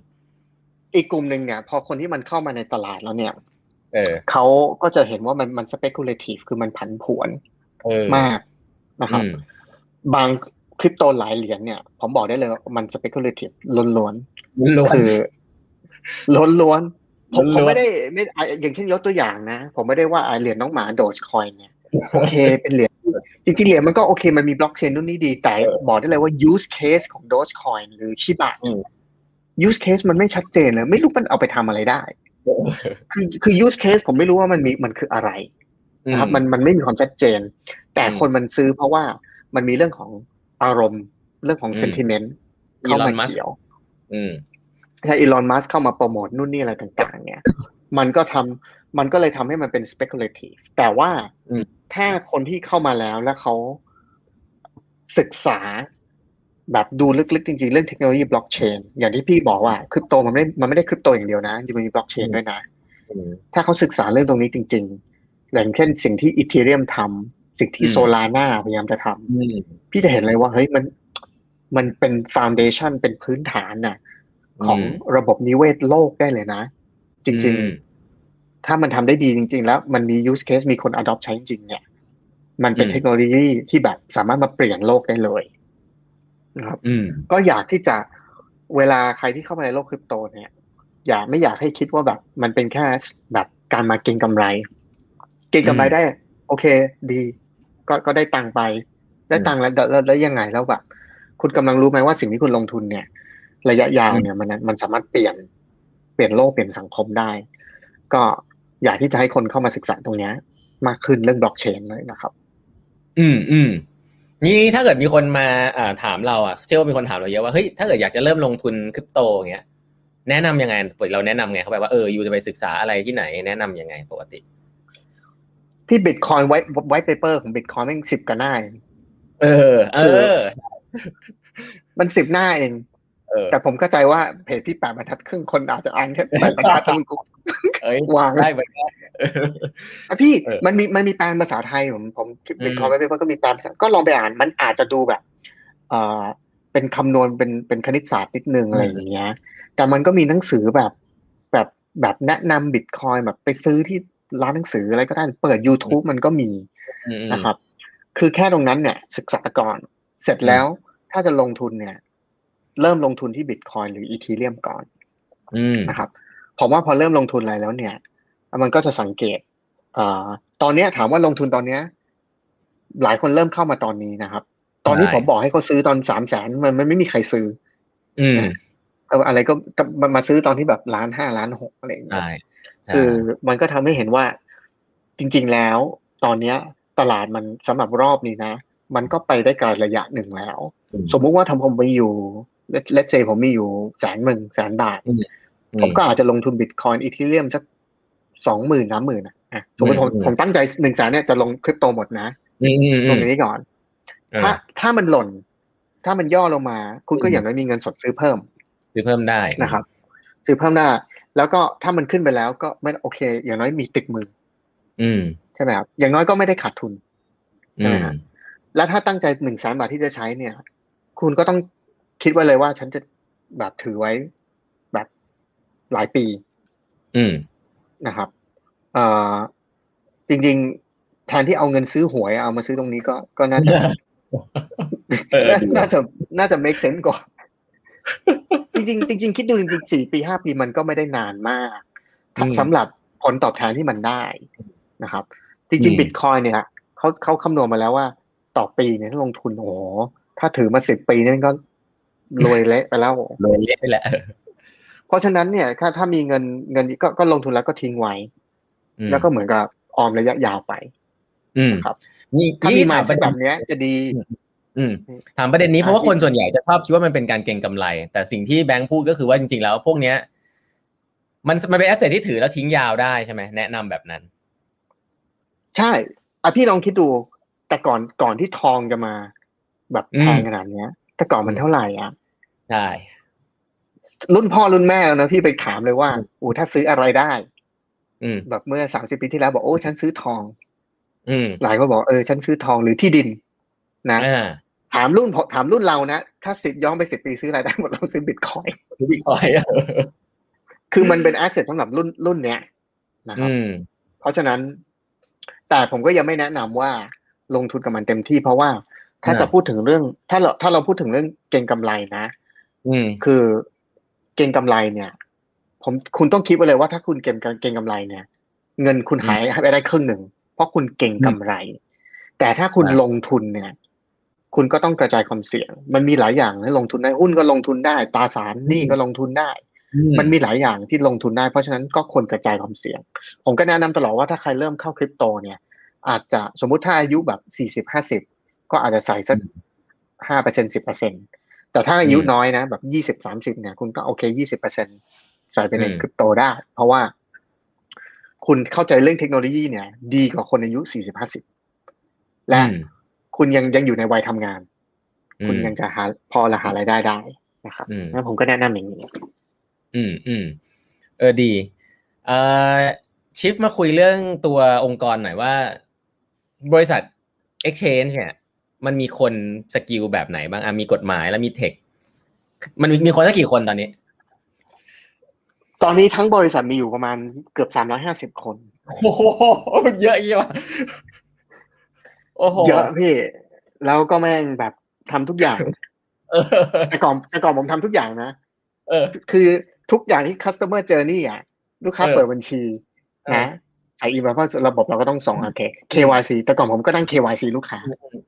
อีกกลุ่มหนึ่งเนี่ย พอคนที่มันเข้ามาในตลาดแล้วเนี่ยเออเขาก็จะเห็นว่ามันมัน speculative คือมันผันผวนเออมากนะครับอืมบางคริปโตหลายเหรียญเนี่ย ผมบอกได้เลยว่ามัน speculative ล้วนล้วนๆคือล้วนๆผมล้วนๆผมไม่ได้ไม่อะอย่างเช่นยกตัวอย่างนะ ผมไม่ได้ว่าอะเหรียญน้องหมาโดจคอยเนี่ย โอเคเป็นเหรียญจริงๆเหรียญมันก็โอเคมันมีบล็อกเชนนู่นนี่ดี แต่บอกได้เลยว่า use case ของ Dogecoin หรือชิบะ อืม use case มันไม่ชัดเจนเลยไม่รู้มันเอาไปทำอะไรได้ คือคือ use case ผมไม่รู้ว่ามันมีมันคืออะไรนะครับมันมันไม่มีความชัดเจน แต่อืมคนมันซื้อเพราะว่ามันมีเรื่องของอารมณ์เรื่องของอืม sentiment อีเข้าลอมานมัสก์เกี่ยวอืมถ้าอีลอนมัสเข้ามาโปรโมทนู่นนี่อะไรต่างๆ เนี่ย มันก็ทำมันก็เลยทำให้มันเป็น speculative แต่ว่าอืมถ้าคนที่เข้ามาแล้วแล้วเขาศึกษา แบบดูลึกๆจริงๆ เรื่องเทคโนโลยีบล็อกเชนอย่างที่พี่บอกว่าคริปโตมันไม่ได้มันไม่ได้คริปโตอย่างเดียวนะมันมีบล็อกเชนด้วยนะอืมถ้าเขาศึกษาเรื่องตรงนี้จริง ๆ อย่างเช่นสิ่งที่ Ethereum ทำสิ่งที่อืม Solana พยายามจะทำอืมพี่จะเห็นเลยว่าเฮ้ยมันมันเป็นฟ u n เดชันเป็นพื้นฐานน่ะ ของอืมระบบนิเวศโลกได้เลยนะ จริงอืมๆถ้ามันทำได้ดีจริง ๆ แล้วมันมี use case มีคน adopt ใช้จริงๆเนี่ย มันเป็นอืมเทคโนโลยีที่แบบสามารถมาเปลี่ยนโลกได้เลย นะครับอืมก็อยากที่จะเวลาใครที่เข้ามาในโลกคริปโตเนี่ย อย่าไม่อยากให้คิดว่าแบบ มันเป็นแค่แบบการมาเก็งกำไร เก็งกำไรอืมได้ โอเค ดี ก็ก็ได้ตังค์ไป ได้ตังค์แล้วแล้วแล้วแล้วยังไงแล้วแบบคุณกำลังรู้ไหมว่าสิ่งที่คุณลงทุนเนี่ย ระยะยาวเนี่ยมันมันสามารถเปลี่ยนเปลี่ยนโลกเปลี่ยนสังคมได้ ก็อยากที่จะให้คนเข้ามาศึกษาตรงเนี้ย มากขึ้นเรื่องบล็อกเชนเลยนะครับ อืมอืม นี่ถ้าเกิดมีคนมาอ่าถามเราอะเชื่อว่ามีคนถามเราเยอะว่าเฮ้ยถ้าเกิดอยากจะเริ่มลงทุนคริปโตอย่างเงี้ยแนะนำยังไงเราแนะนำไงเขาไปว่าเออยูจะไปศึกษาอะไรที่ไหน แนะนำยังไงปกติพี่บิตคอยไว้ไว้เปเปอร์ของบิตคอยแม่งสิบกันหน้าเองเออเออ มันสิบหน้าเองเออแต่ผมเข้าใจว่าเพจพี่แปดบรรทัดครึ่งคนอาจจะอ่านแค่แปดบรรทัดทั้งกู เอ้ยวางได้เหมือนกันอะพี่เออมันมีมันมีแปลภาษาไทยผมผมอืมบิตคอยไว้เปเปอร์ก็มีแปลภาษาก็ลองไปอ่านมันอาจจะดูแบบเอ่อเป็นคำนวณเป็นเป็นคณิตศาสตร์นิดนึงอะไรอย่างเงี้ย แต่มันก็มีหนังสือแบบแบบแบบแนะนำบิตคอยแบบไปซื้อที่ร้านหนังสืออะไรก็ได้เปิด YouTube มันก็มีอืมนะครับ คือแค่ตรงนั้นเนี่ย ศึกษาก่อนเสร็จแล้วถ้าจะลงทุนเนี่ย เริ่มลงทุนที่บิตคอยหรืออีทีเรียมก่อนอืมนะครับ ผมว่าพอเริ่มลงทุนอะไรแล้วเนี่ย มันก็จะสังเกตอ่าตอนเนี้ยถามว่าลงทุนตอนเนี้ย หลายคนเริ่มเข้ามาตอนนี้นะครับ ตอนที่ใช่ผมบอกให้เขาซื้อตอนสามแสนมันมันไม่มีใครซื้อ อืมเอออะไรก็มามาซื้อตอนที่แบบล้านห้าล้านหกอะไรอย่างเงี้ยใช่ใช่คือมันก็ทำให้เห็นว่า จริง ๆแล้ว ตอนเนี้ย ตลาดมันสำหรับรอบนี้นะมันก็ไปได้ไกลระยะหนึ่งแล้วอืมสมมุติว่าทำผมไปอยู่เลตเซผมมีอยู่แสนหนึ่งแสนบาทอืม ผมก็อาจจะลงทุนบิตคอยน์อีเทเรียมสักสองหมื่นสามหมื่นอะสมมติผมอืมผมตั้งใจหนึ่งแสนเนี่ยจะลงคริปโตหมดนะอืมอืมตอืรงมนี้ก่อนอ่าถ้าถ้ามันหล่น ถ้ามันย่อลงมา คุณก็อืมอย่างน้อยมีเงินสดซื้อเพิ่ม ซื้อเพิ่มได้นะครับ ซื้อเพิ่มได้ แล้วก็ถ้ามันขึ้นไปแล้วก็ไม่โอเค อย่างน้อยมีติดมือ อืมใช่ไหมครับอย่างน้อยก็ไม่ได้ขาดทุนอืใช่ไหมมฮะแล้วถ้าตั้งใจหนึ่งแสนบาทที่จะใช้เนี่ย คุณก็ต้องคิดไว้เลยว่าฉันจะแบบถือไว้แบบ หลายปี อืมนะครับเอ่อจริง ๆ แทนที่เอาเงินซื้อหวยเอามาซื้อตรงนี้ก็ก็น่าจะเออน่าดีน่าจะน่าจะ make sense กว่าจริงๆจริงๆคิดดูจริงๆสี่ปีห้าปีมันก็ไม่ได้นานมากถ้าสำหรับผลตอบแทนที่มันได้นะครับ จริงๆบิตคอยเนี่ยเขาเขาคำนวณมาแล้วว่า ต่อปีเนี่ยถ้าลงทุนโอ้โหถ้าถือมาสิบปีนี่ก็รวยเละไปแล้วเลยเรียกไปแหละ เพราะฉะนั้นเนี่ย ถ้าถ้ามีเงินเงินก็ก็ลงทุนแล้วก็ทิ้งไว้อืมแล้วก็เหมือนกับออมระยะยาวไป อืมครับ นี่ถ้ามีนี่มาถามประแบเด็นบเนี้ย จะดี อืมถามประเด็นนี้เพราะว่าอ่าคนส่วนใหญ่จะชอบคิดว่ามันเป็นการเก็งกำไร แต่สิ่งที่แบงค์พูดก็คือว่าจริงๆแล้ว พวกเนี้ย มันมันเป็นแอสเซทที่ถือแล้วทิ้งยาวได้ใช่ไหมแนะนำแบบนั้น ใช่อะพี่ลองคิดดู แต่ก่อนก่อนที่ทองจะมา แบบอืมแพงขนาดเนี้ย แต่ก่อนมันเท่าไหร่อะใช่ รุ่นพ่อรุ่นแม่แล้วนะพี่ไปถามเลยว่าอูถ้าซื้ออะไรได้ อืมแบบเมื่อสามสิบปีที่แล้วบอกโอ้ฉันซื้อทอง อืมหลายก็บอกเออฉันซื้อทองหรือที่ดิน นะอ่าถามรุ่นถามรุ่นเรานะถ้าสิย้อนไปสิบปีซื้ออะไรได้หมดเราซื้อบิตคอยน์คือบิตคอยน์คือมันเป็น asset สำหรับรุ่นรุ่นเนี้ยนะครับอืมเพราะฉะนั้น แต่ผมก็ยังไม่แนะนำว่าลงทุนกับมันเต็มที่เพราะว่าถ้าอ่าจะพูดถึงเรื่อง ถ้าเราถ้าเราพูดถึงเรื่องเก็งกำไรนะอืมคือ เก็งกำไรเนี่ย ผมคุณต้องคิดไว้เลยว่าถ้าคุณเก็งเก็งกำไรเนี่ย เงินคุณหายไปได้ครึ่งหนึ่ง เพราะคุณเก่งกำไร แต่ถ้าคุณครับลงทุนเนี่ย คุณก็ต้องกระจายความเสี่ยง มันมีหลายอย่างให้ลงทุนได้หุ้นก็ลงทุนได้ตราสารหนี้ก็ลงทุนได้ มันมีหลายอย่างที่ลงทุนได้ เพราะฉะนั้นก็ควรกระจายความเสี่ยง ผมก็แนะนำตลอดว่าถ้าใครเริ่มเข้าคริปโตเนี่ย อาจจะสมมุติถ้าอายุแบบสี่สิบห้าสิบก็อาจจะใส่สักห้าเปอร์เซ็นสิบเปอร์เซ็น แต่ถ้าอายุอืมน้อยนะแบบยี่สิบสามสิบเนี่ย คุณก็โอเคยี่สิบเปอร์เซ็นใส่ไปในอืมคริปโตได้ เพราะว่า คุณเข้าใจเรื่องเทคโนโลยีเนี่ย ดีกว่าคนอายุสี่สิบห้าสิบและอืมคุณยังยังอยู่ในวัยทำงานอืมคุณยังจะหาพอละหารายได้ได้นะครับอืมงั้นผมก็แนะนำอย่างนี้อืมอืมเออดีเอ่อ shift มาคุยเรื่องตัวองค์กรหน่อยว่า บริษัท Exchange เนี่ย มันมีคน skill แบบไหนบ้างอะมีกฎหมายแล้วมี tech มันมีมีคนสักกี่คนตอนนี้ ตอนนี้ทั้งบริษัทมีอยู่ประมาณเกือบสามร้อยห้าสิบคน โอ้โหมันเยอะเยอะโอ้โหเยอะพี่ แล้วก็แม่งแบบทำทุกอย่างเออแต่ก่อนแต่ก่อนผมทำทุกอย่างนะเออ คือทุกอย่างที่ customer journey อะ ลูกค้าเออเปิดบัญชีเออนะ ใส่อีเมลเพราะระบบเราก็ต้องส่งโอเค KYC แต่ก่อนผมก็นั่ง KYC ลูกค้า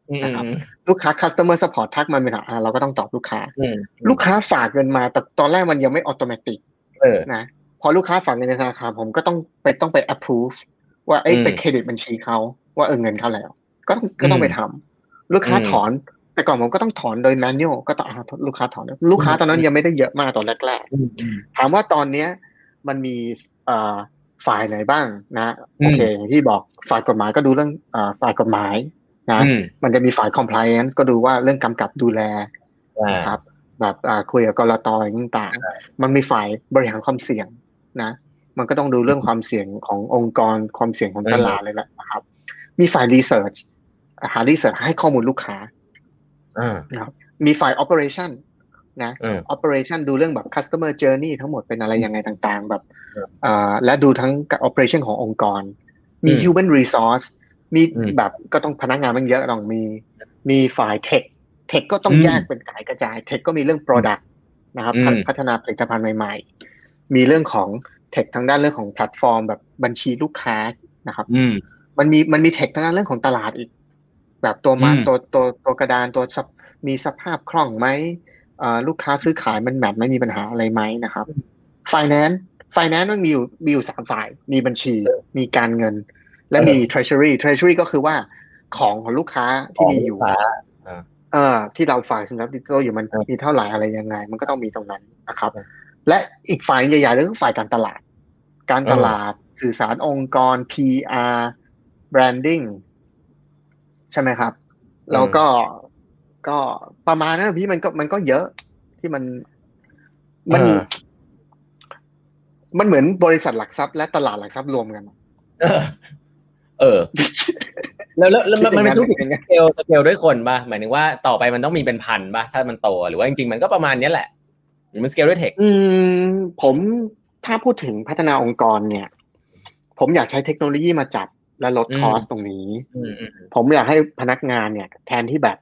อืมนะครับลูกค้า customer support ทักมาเป็นอะเราก็ต้องตอบลูกค้าอืมลูกค้าฝากเงินมา แต่ตอนแรกมันยังไม่ automatic เออนะพอลูกค้าฝากเงินในธนาคารผมก็ต้องไปต้องไป approve ว่าเอ้ยอืมไปเครดิตบัญชีเขาว่าเออเงินเขาแล้ว ก็ต้องก็ต้องอืมไปทำลูกค้าอืมถอน แต่ก่อนผมก็ต้องถอนโดย manual ก็ต้องอ่าลูกค้าถอน ลูกค้าตอนนั้นยังไม่ได้เยอะมากตอนแรกอืมอืมๆถามว่าตอนเนี้ยมันมีเอ่อ ฝ่ายไหนบ้างนะอืมโอเคอย่างที่บอกฝ่ายกฎหมายก็ดูเรื่องเอ่อฝ่ายกฎหมายนะอืมมันจะมีฝ่าย compliance ก็ดูว่าเรื่องกำกับดูแลอ่านะครับแบบอ่าคุยกับกรตอะไรต่างๆมันมีฝ่ายบริหารความเสี่ยงนะ มันก็ต้องดูเรื่องความเสี่ยงขององค์กรความเสี่ยงของตลาดเลยแหละนะครับ มีฝ่ายรีเสิร์ชหารีเสิร์ชให้ข้อมูลลูกค้าอ่านะครับมีฝ่าย operation นะเออ operation ดูเรื่องแบบ customer journey ทั้งหมดเป็นอะไรยังไงต่างๆ แบบเอออ่าและดูทั้ง operation ขององค์กร มีอืม human resource มีอืมแบบก็ต้องพนักงานมันเยอะต้องมี มีฝ่าย tech tech ก็ต้องอืมแยกเป็นขายกระจาย tech ก็มีเรื่อง product นะครับอืมพัฒนาผลิตภัณฑ์ใหม่ ๆ มีเรื่องของ tech ทางด้านเรื่องของแพลตฟอร์ม แบบบัญชีลูกค้านะครับอืมมันมีมันมีเทคทางด้านเรื่องของตลาดอีก แบบตัวมาอืมตัวตัวตัวกระดานตัวสับมีสภาพคล่องไหมอ่า ลูกค้าซื้อขายมันแมทไม่มีปัญหาอะไรไหมนะครับ finance finance มันมีอยู่มีอยู่สามฝ่าย มีบัญชี มีการเงิน และมี treasury treasury ก็คือว่าของของลูกค้าที่มีอยู่ขงลูกค้าเออที่เราฝ่ายสินทรัพย์ดิจิทัลอยู่มันครับมีเท่าไหร่อะไรยังไง มันก็ต้องมีตรงนั้นนะครับครับและอีกฝ่ายใหญ่ๆก็คือฝ่ายการตลาด การตเออลาดสื่อสารองค์กร PR branding ใช่ไหมครับ แล้วก็ ก็ประมาณนั้นพี่มันก็มันก็เยอะที่มันมันเออมันเหมือนบริษัทหลักทรัพย์และตลาดหลักทรัพย์รวมกัน เออเออแล้วแล้วแล้วมันเป็นธุรกิจคิดอย่างนั้นสเกลสเกลด้วยคนป่ะหมายถึงว่าต่อไปมันต้องมีเป็นพันป่ะถ้ามันโตหรือว่าจริงๆมันก็ประมาณเนี้ยแหละหรือมันสเกลด้วยเทคอืมผมถ้าพูดถึงพัฒนาองค์กรเนี่ย ผมอยากใช้เทคโนโลยีมาจับและลดอืมคอสตรงนี้อืมอืมผมอยากให้พนักงานเนี่ย แทนที่แบบ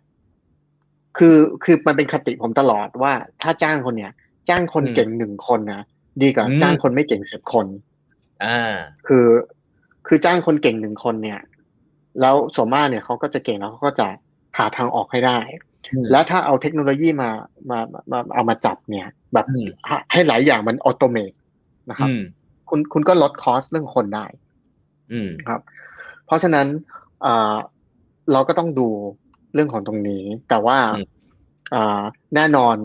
คือคือมันเป็นคติผมตลอดว่าถ้าจ้างคนเนี่ย จ้างคนเก่งหนึ่งคนนะดีกว่าจ้างคนไม่เก่งสิบคน อ่า คือคือจ้างคนเก่งหนึ่งคนเนี่ย แล้วส่วนมากเนี่ยเขาก็จะเก่งแล้วเขาก็จะหาทางออกให้ได้อืมแล้วถ้าเอาเทคโนโลยีมามามามาเอามาจับเนี่ย แบบอืมให้ให้หลายอย่างมันออโตเมตนะครับอืมคุณคุณก็ลดคอสเรื่องคนได้อืมครับ เพราะฉะนั้นอ่าเราก็ต้องดู เรื่องของตรงนี้ แต่ว่าอืมอ่าแน่นอน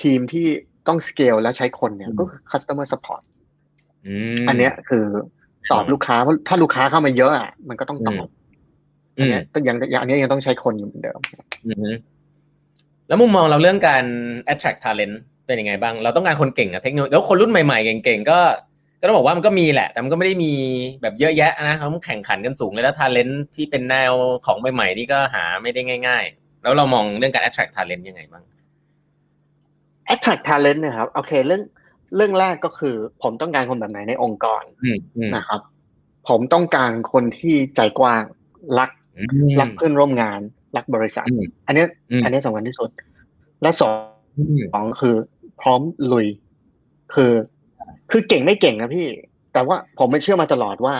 ทีมที่ต้องสเกลและใช้คนเนี่ยอืมก็คือ customer support อืมอันเนี้ยคือตอบลูกค้าเพราะถ้าลูกค้าเข้ามาเยอะอะมันก็ต้องตอบอือันมเนี้ยก็ยังยังอันเนี้ยยังต้องใช้คนอยู่เหมือนเดิมอืมแล้วมุมมองเราเรื่องการ attract talent เป็นยังไงบ้าง เราต้องการคนเก่งอะเทคโนโลยีแล้วคนรุ่นใหม่ๆ เก่งๆ ก็ ก็ต้องบอกว่ามันก็มีแหละ แต่มันก็ไม่ได้มีแบบเยอะแยะนะเขาต้องแข่งขันกันสูงเลยแล้ว talent ที่เป็นแนวของใหม่ๆนี่ก็หาไม่ได้ง่าย ๆ แล้วเรามองเรื่องการ attract talent ยังไงบ้าง attract talent เนะครับโอเคเรื่องเรื่องแรกก็คือ ผมต้องการคนแบบไหนในองค์กรอืมอืมนะครับ ผมต้องการคนที่ใจกว้างรักอืมรักเพื่อนร่วมงาน รักบริษัทอืมอันเนี้ยอืมอันเนี้ยสำคัญที่สุด และสองอืมสองคือพร้อมลุย คือ คือเก่งไม่เก่งนะพี่ แต่ว่าผมไม่เชื่อมาตลอดว่า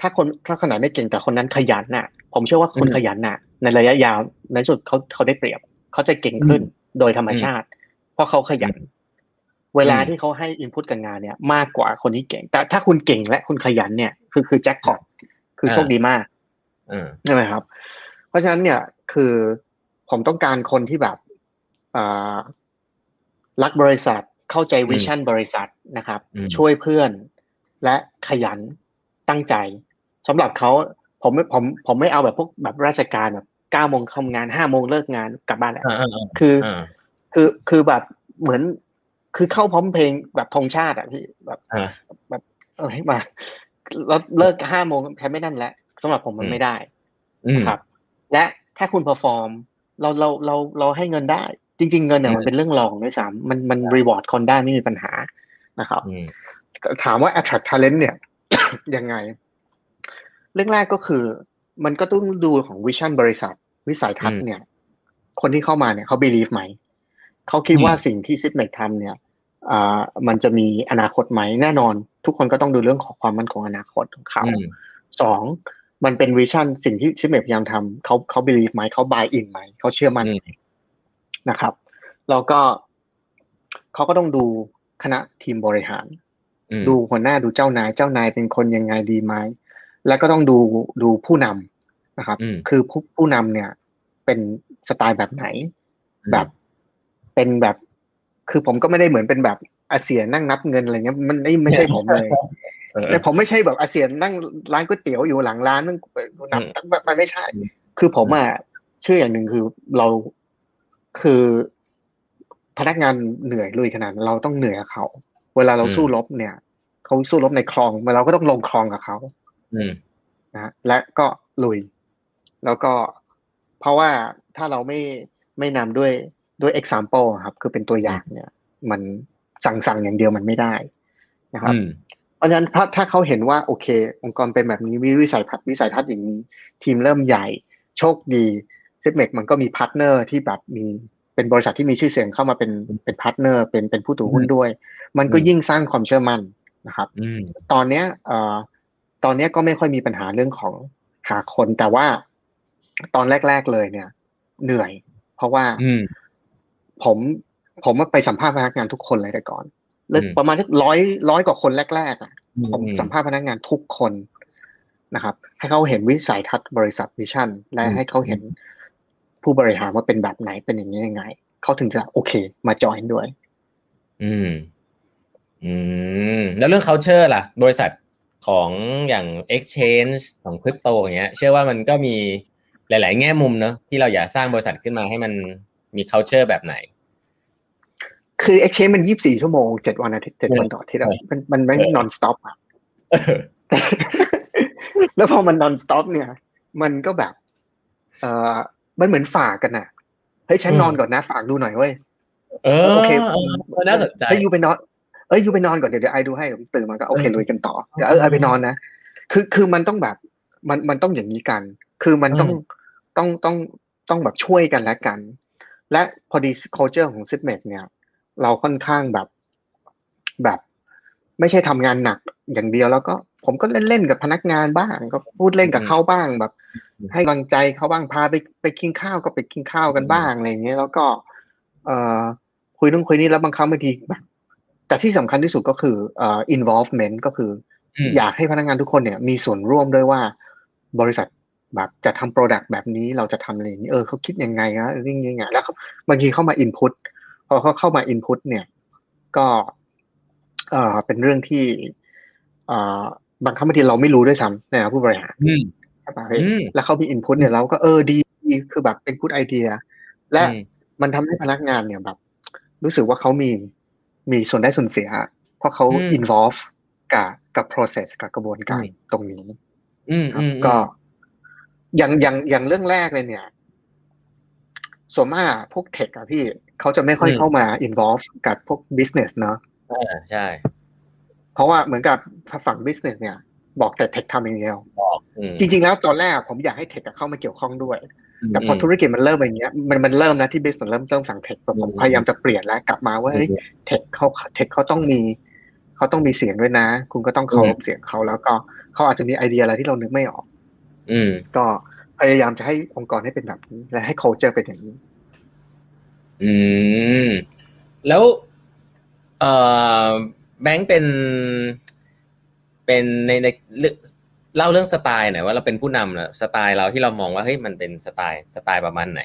ถ้าคนถ้าขนาดไม่เก่งแต่คนนั้นขยันน่ะ ผมเชื่อว่าคนขยันน่ะ ในระยะยาวในที่สุดเขาเขาได้เปรียบ เขาจะเก่งขึ้นโดยธรรมชาติ เพราะเขาขยัน เวลาที่เขาให้อินพุตกับงานเนี่ย มากกว่าคนที่เก่ง แต่ถ้าคุณเก่งและคุณขยันเนี่ย คือคือแจ็คพอตคือโชคดีมากอืมใช่ไหมครับ เพราะฉะนั้นเนี่ยคือผมต้องการคนที่แบบอ่ารักบริษัท เข้าใจวิชั่นบริษัทนะครับอืมช่วยเพื่อนและขยันตั้งใจสำหรับเขาผมไม่ผมผมไม่เอาแบบพวกแบบราชการแบบเก้าโมงทำงานห้าโมงเลิกงานกลับบ้านแล้วอ่าอ่าอ่าคืออ่าคือคือแบบเหมือน คือเข้าพร้อมเพลงแบบธงชาติอะพี่แบบอ่าแบบเออให้มาแล้วเลิกห้าโมงใช่ไหมนั่นแล้วสำหรับผมมันไม่ได้อืมครับ และถ้าคุณ perform เราเราเราเราให้เงินได้ จริง ๆ เงินเนี่ยอืมมันเป็นเรื่องรองด้วยซ้ำมันมัน reward คนได้ไม่มีปัญหานะครับอืมถามว่า attract talent เนี่ยยังไง เรื่องแรกก็คือ มันก็ต้องดูของ vision บริษัท วิสัยทัศน์เนี่ย คนที่เข้ามาเนี่ยเขา believe ไหม เขาคิดว่าสิ่งที่ Zipmex ทำเนี่ยอ่ามันจะมีอนาคตไหมแน่นอน ทุกคนก็ต้องดูเรื่องของความมั่นคงอนาคตของเขาอืมสองมันเป็น vision สิ่งที่ Zipmex พยายามทำเขาเขา believe ไหมเขา buy in ไหมเขาเชื่อมั่นอืม นะครับ แล้วก็เขาก็ต้องดูคณะทีมบริหารอืมดูหัวหน้าดูเจ้านายเจ้านายเป็นคนยังไงดีไหมแล้วก็ต้องดูดูผู้นำนะครับอืมคือผู้ผู้นำเนี่ย เป็นสไตล์แบบไหน แบบเป็นแบบ คือผมก็ไม่ได้เหมือนเป็นแบบอาเซียนั่งนับเงินอะไรเงี้ยมันไม่ไม่ใช่ผมเลยเออแต่ผมไม่ใช่แบบอาเซียนนั่งร้านก๋วยเตี๋ยวอยู่หลังร้านนั่งนับอืมแบบมันไม่ใช่อืมคือผมอะเชื่ออย่างหนึ่งคือเรา คือพนักงานเหนื่อยลุยขนาดนั้นเราต้องเหนื่อยกับเขา เวลาเราอืมสู้รบเนี่ยเขาสู้รบในคลองเราก็ต้องลงคลองกับเขาอืมนะฮะและก็ลุย แล้วก็เพราะว่าถ้าเราไม่ไม่นำด้วยด้วย example อะครับ คือเป็นตัวอย่างเนี่ย มันสั่งสั่งอย่างเดียวมันไม่ได้นะครับอืมเพราะฉะนั้นถ้าถ้าเขาเห็นว่าโอเค องค์กรเป็นแบบนี้วิวิสัยทัศน์วิสัยทัศน์อย่างนี้ ทีมเริ่มใหญ่ โชคดี Zipmex มันก็มี partner ที่แบบมีเป็นบริษัทที่มีชื่อเสียงเข้ามาเป็นเป็น partner เป็นเป็นผู้ถือหุ้นด้วย มันก็อืมยิ่งสร้างความเชื่อมั่นนะครับอืมตอนเนี้ยเอ่อตอนเนี้ยก็ไม่ค่อยมีปัญหาเรื่องของหาคนแต่ว่าตอนแรก ๆเลยเนี่ย เหนื่อย เพราะว่าอืมผมผมว่าไปสัมภาษณ์พนักงานทุกคนเลยแต่ก่อนเลิกอืมประมาณร้อยร้อยกว่าคนแรกๆอะผมอืสัมภาษณ์พนักงานทุกคนนะครับ ให้เขาเห็นวิสัยทัศน์บริษัท vision และอืมให้เขาเห็น ผู้บริหารว่าเป็นแบบไหนเป็นอย่างนี้ยังไงเขาถึงจะโอเค มาจอยด้วย อืม อืม แล้วเรื่อง culture ล่ะ บริษัทของอย่าง exchange ของคริปโตอย่างเงี้ย เชื่อว่ามันก็มีหลาย ๆ แง่มุมเนอะที่เราอยากสร้างบริษัทขึ้นมาให้มันมี culture แบบไหน คือ exchange มันยี่สิบสี่ชั่วโมงเจ็ดวันอาทิตย์เจ็ดวันต่ออาทิตย์อะเออมันมันไม่เออนอนสต็อปอะแล้วพอมันนอนสต็อปเนี่ย มันก็แบบ เออ มันเหมือนฝากกันน่ะเฮ้ยฉันอืมนอนก่อนนะฝากดูหน่อยเว้ยเออโอเคเออน่าสนใจเฮ้ยยูไปนอนเอ้ยยูไปนอนก่อนเดี๋ยวเดี๋ยวไอดูให้ผมตื่นมาก็โอเคเออลุยกันต่อเดี๋ยวเออไอไปนอนนะคือคือมันต้องแบบมันมันต้องอย่างนี้กัน คือมันต้องอืมต้องต้องต้องแบบช่วยกันและกัน และพอดี culture ของ s i p m e t เนี่ย เราค่อนข้างแบบแบบ ไม่ใช่ทำงานหนักอย่างเดียวแล้วก็ ผมก็เล่นเล่นๆกับพนักงานบ้าง ก็พูดเล่นกับเขาบ้างแบบ ให้กำลังใจเขาบ้างพาไปไปกินข้าวก็ไปกินข้าวกันบ้างอะไรอย่างเงี้ยแล้วก็ เอ่อคุยนู่นคุยนี่แล้วบางครั้งบางทีแบบแต่ที่สำคัญที่สุดก็คือเอ่อ involvement ก็คืออืมอยากให้พนักงานทุกคนเนี่ย มีส่วนร่วมด้วยว่า บริษัทแบบจะทำโปรดักต์แบบนี้เราจะทำอะไรอย่างนี้เออเขาคิดยังไงนะเรื่องยังไงแล้วเขาบางทีเข้ามา input พอเขาเข้ามา input เนี่ย ก็เอ่อเป็นเรื่องที่เอ่อบางครั้งบางทีเราไม่รู้ด้วยซ้ำในฐานะผู้บริหารอืมใช่ปะเฮ้ยอืมแล้วเขามี input เนี่ยเราก็เออดีคือแบบเป็น good idea และอืมมันทำให้พนักงานเนี่ยแบบ รู้สึกว่าเขามีมีส่วนได้ส่วนเสีย เพราะเขาอืม involve กับกับ process กับกระบวนการอืมตรงนี้อืมครับอืมก็อย่างอย่างอย่างเรื่องแรกเลยเนี่ยส่วนมากพวกเทคอะพี่เขาจะไม่ค่อยเข้ามา involve กับพวก business เนอะอ่าใช่ เพราะว่าเหมือนกับฝั่ง business เนี่ย บอกแต่เทคทำอย่างเดียวอืมจริง ๆ แล้วตอนแรกผมอยากให้เทคเข้ามาเกี่ยวข้องด้วย แต่พอมธุรกิจมันเริ่มอย่างเงี้ยมันมันเริ่มนะที่ business เริ่มเริ่มสั่งเทคแต่ผมอืมพยายามจะเปลี่ยนแล้วกลับมาว่าเฮ้ยเทคเขาเทคเขาต้องมีเขาต้องมีเสียงด้วยนะ คุณก็ต้องเคารพเสียงเขาแล้วก็เขาอาจจะมีไอเดียอะไรที่เรานึกไม่ออก อืมก็พยายามจะให้องค์กรให้เป็นแบบนี้และให้ culture เป็นอย่างนี้ อืม แล้ว เอ่อแบงค์เป็น เป็นในในเรื่องเล่าเรื่องสไตล์หน่อยว่าเราเป็นผู้นำนะสไตล์เราที่เรามองว่าเฮ้ยมันเป็นสไตล์สไตล์ประมาณไหน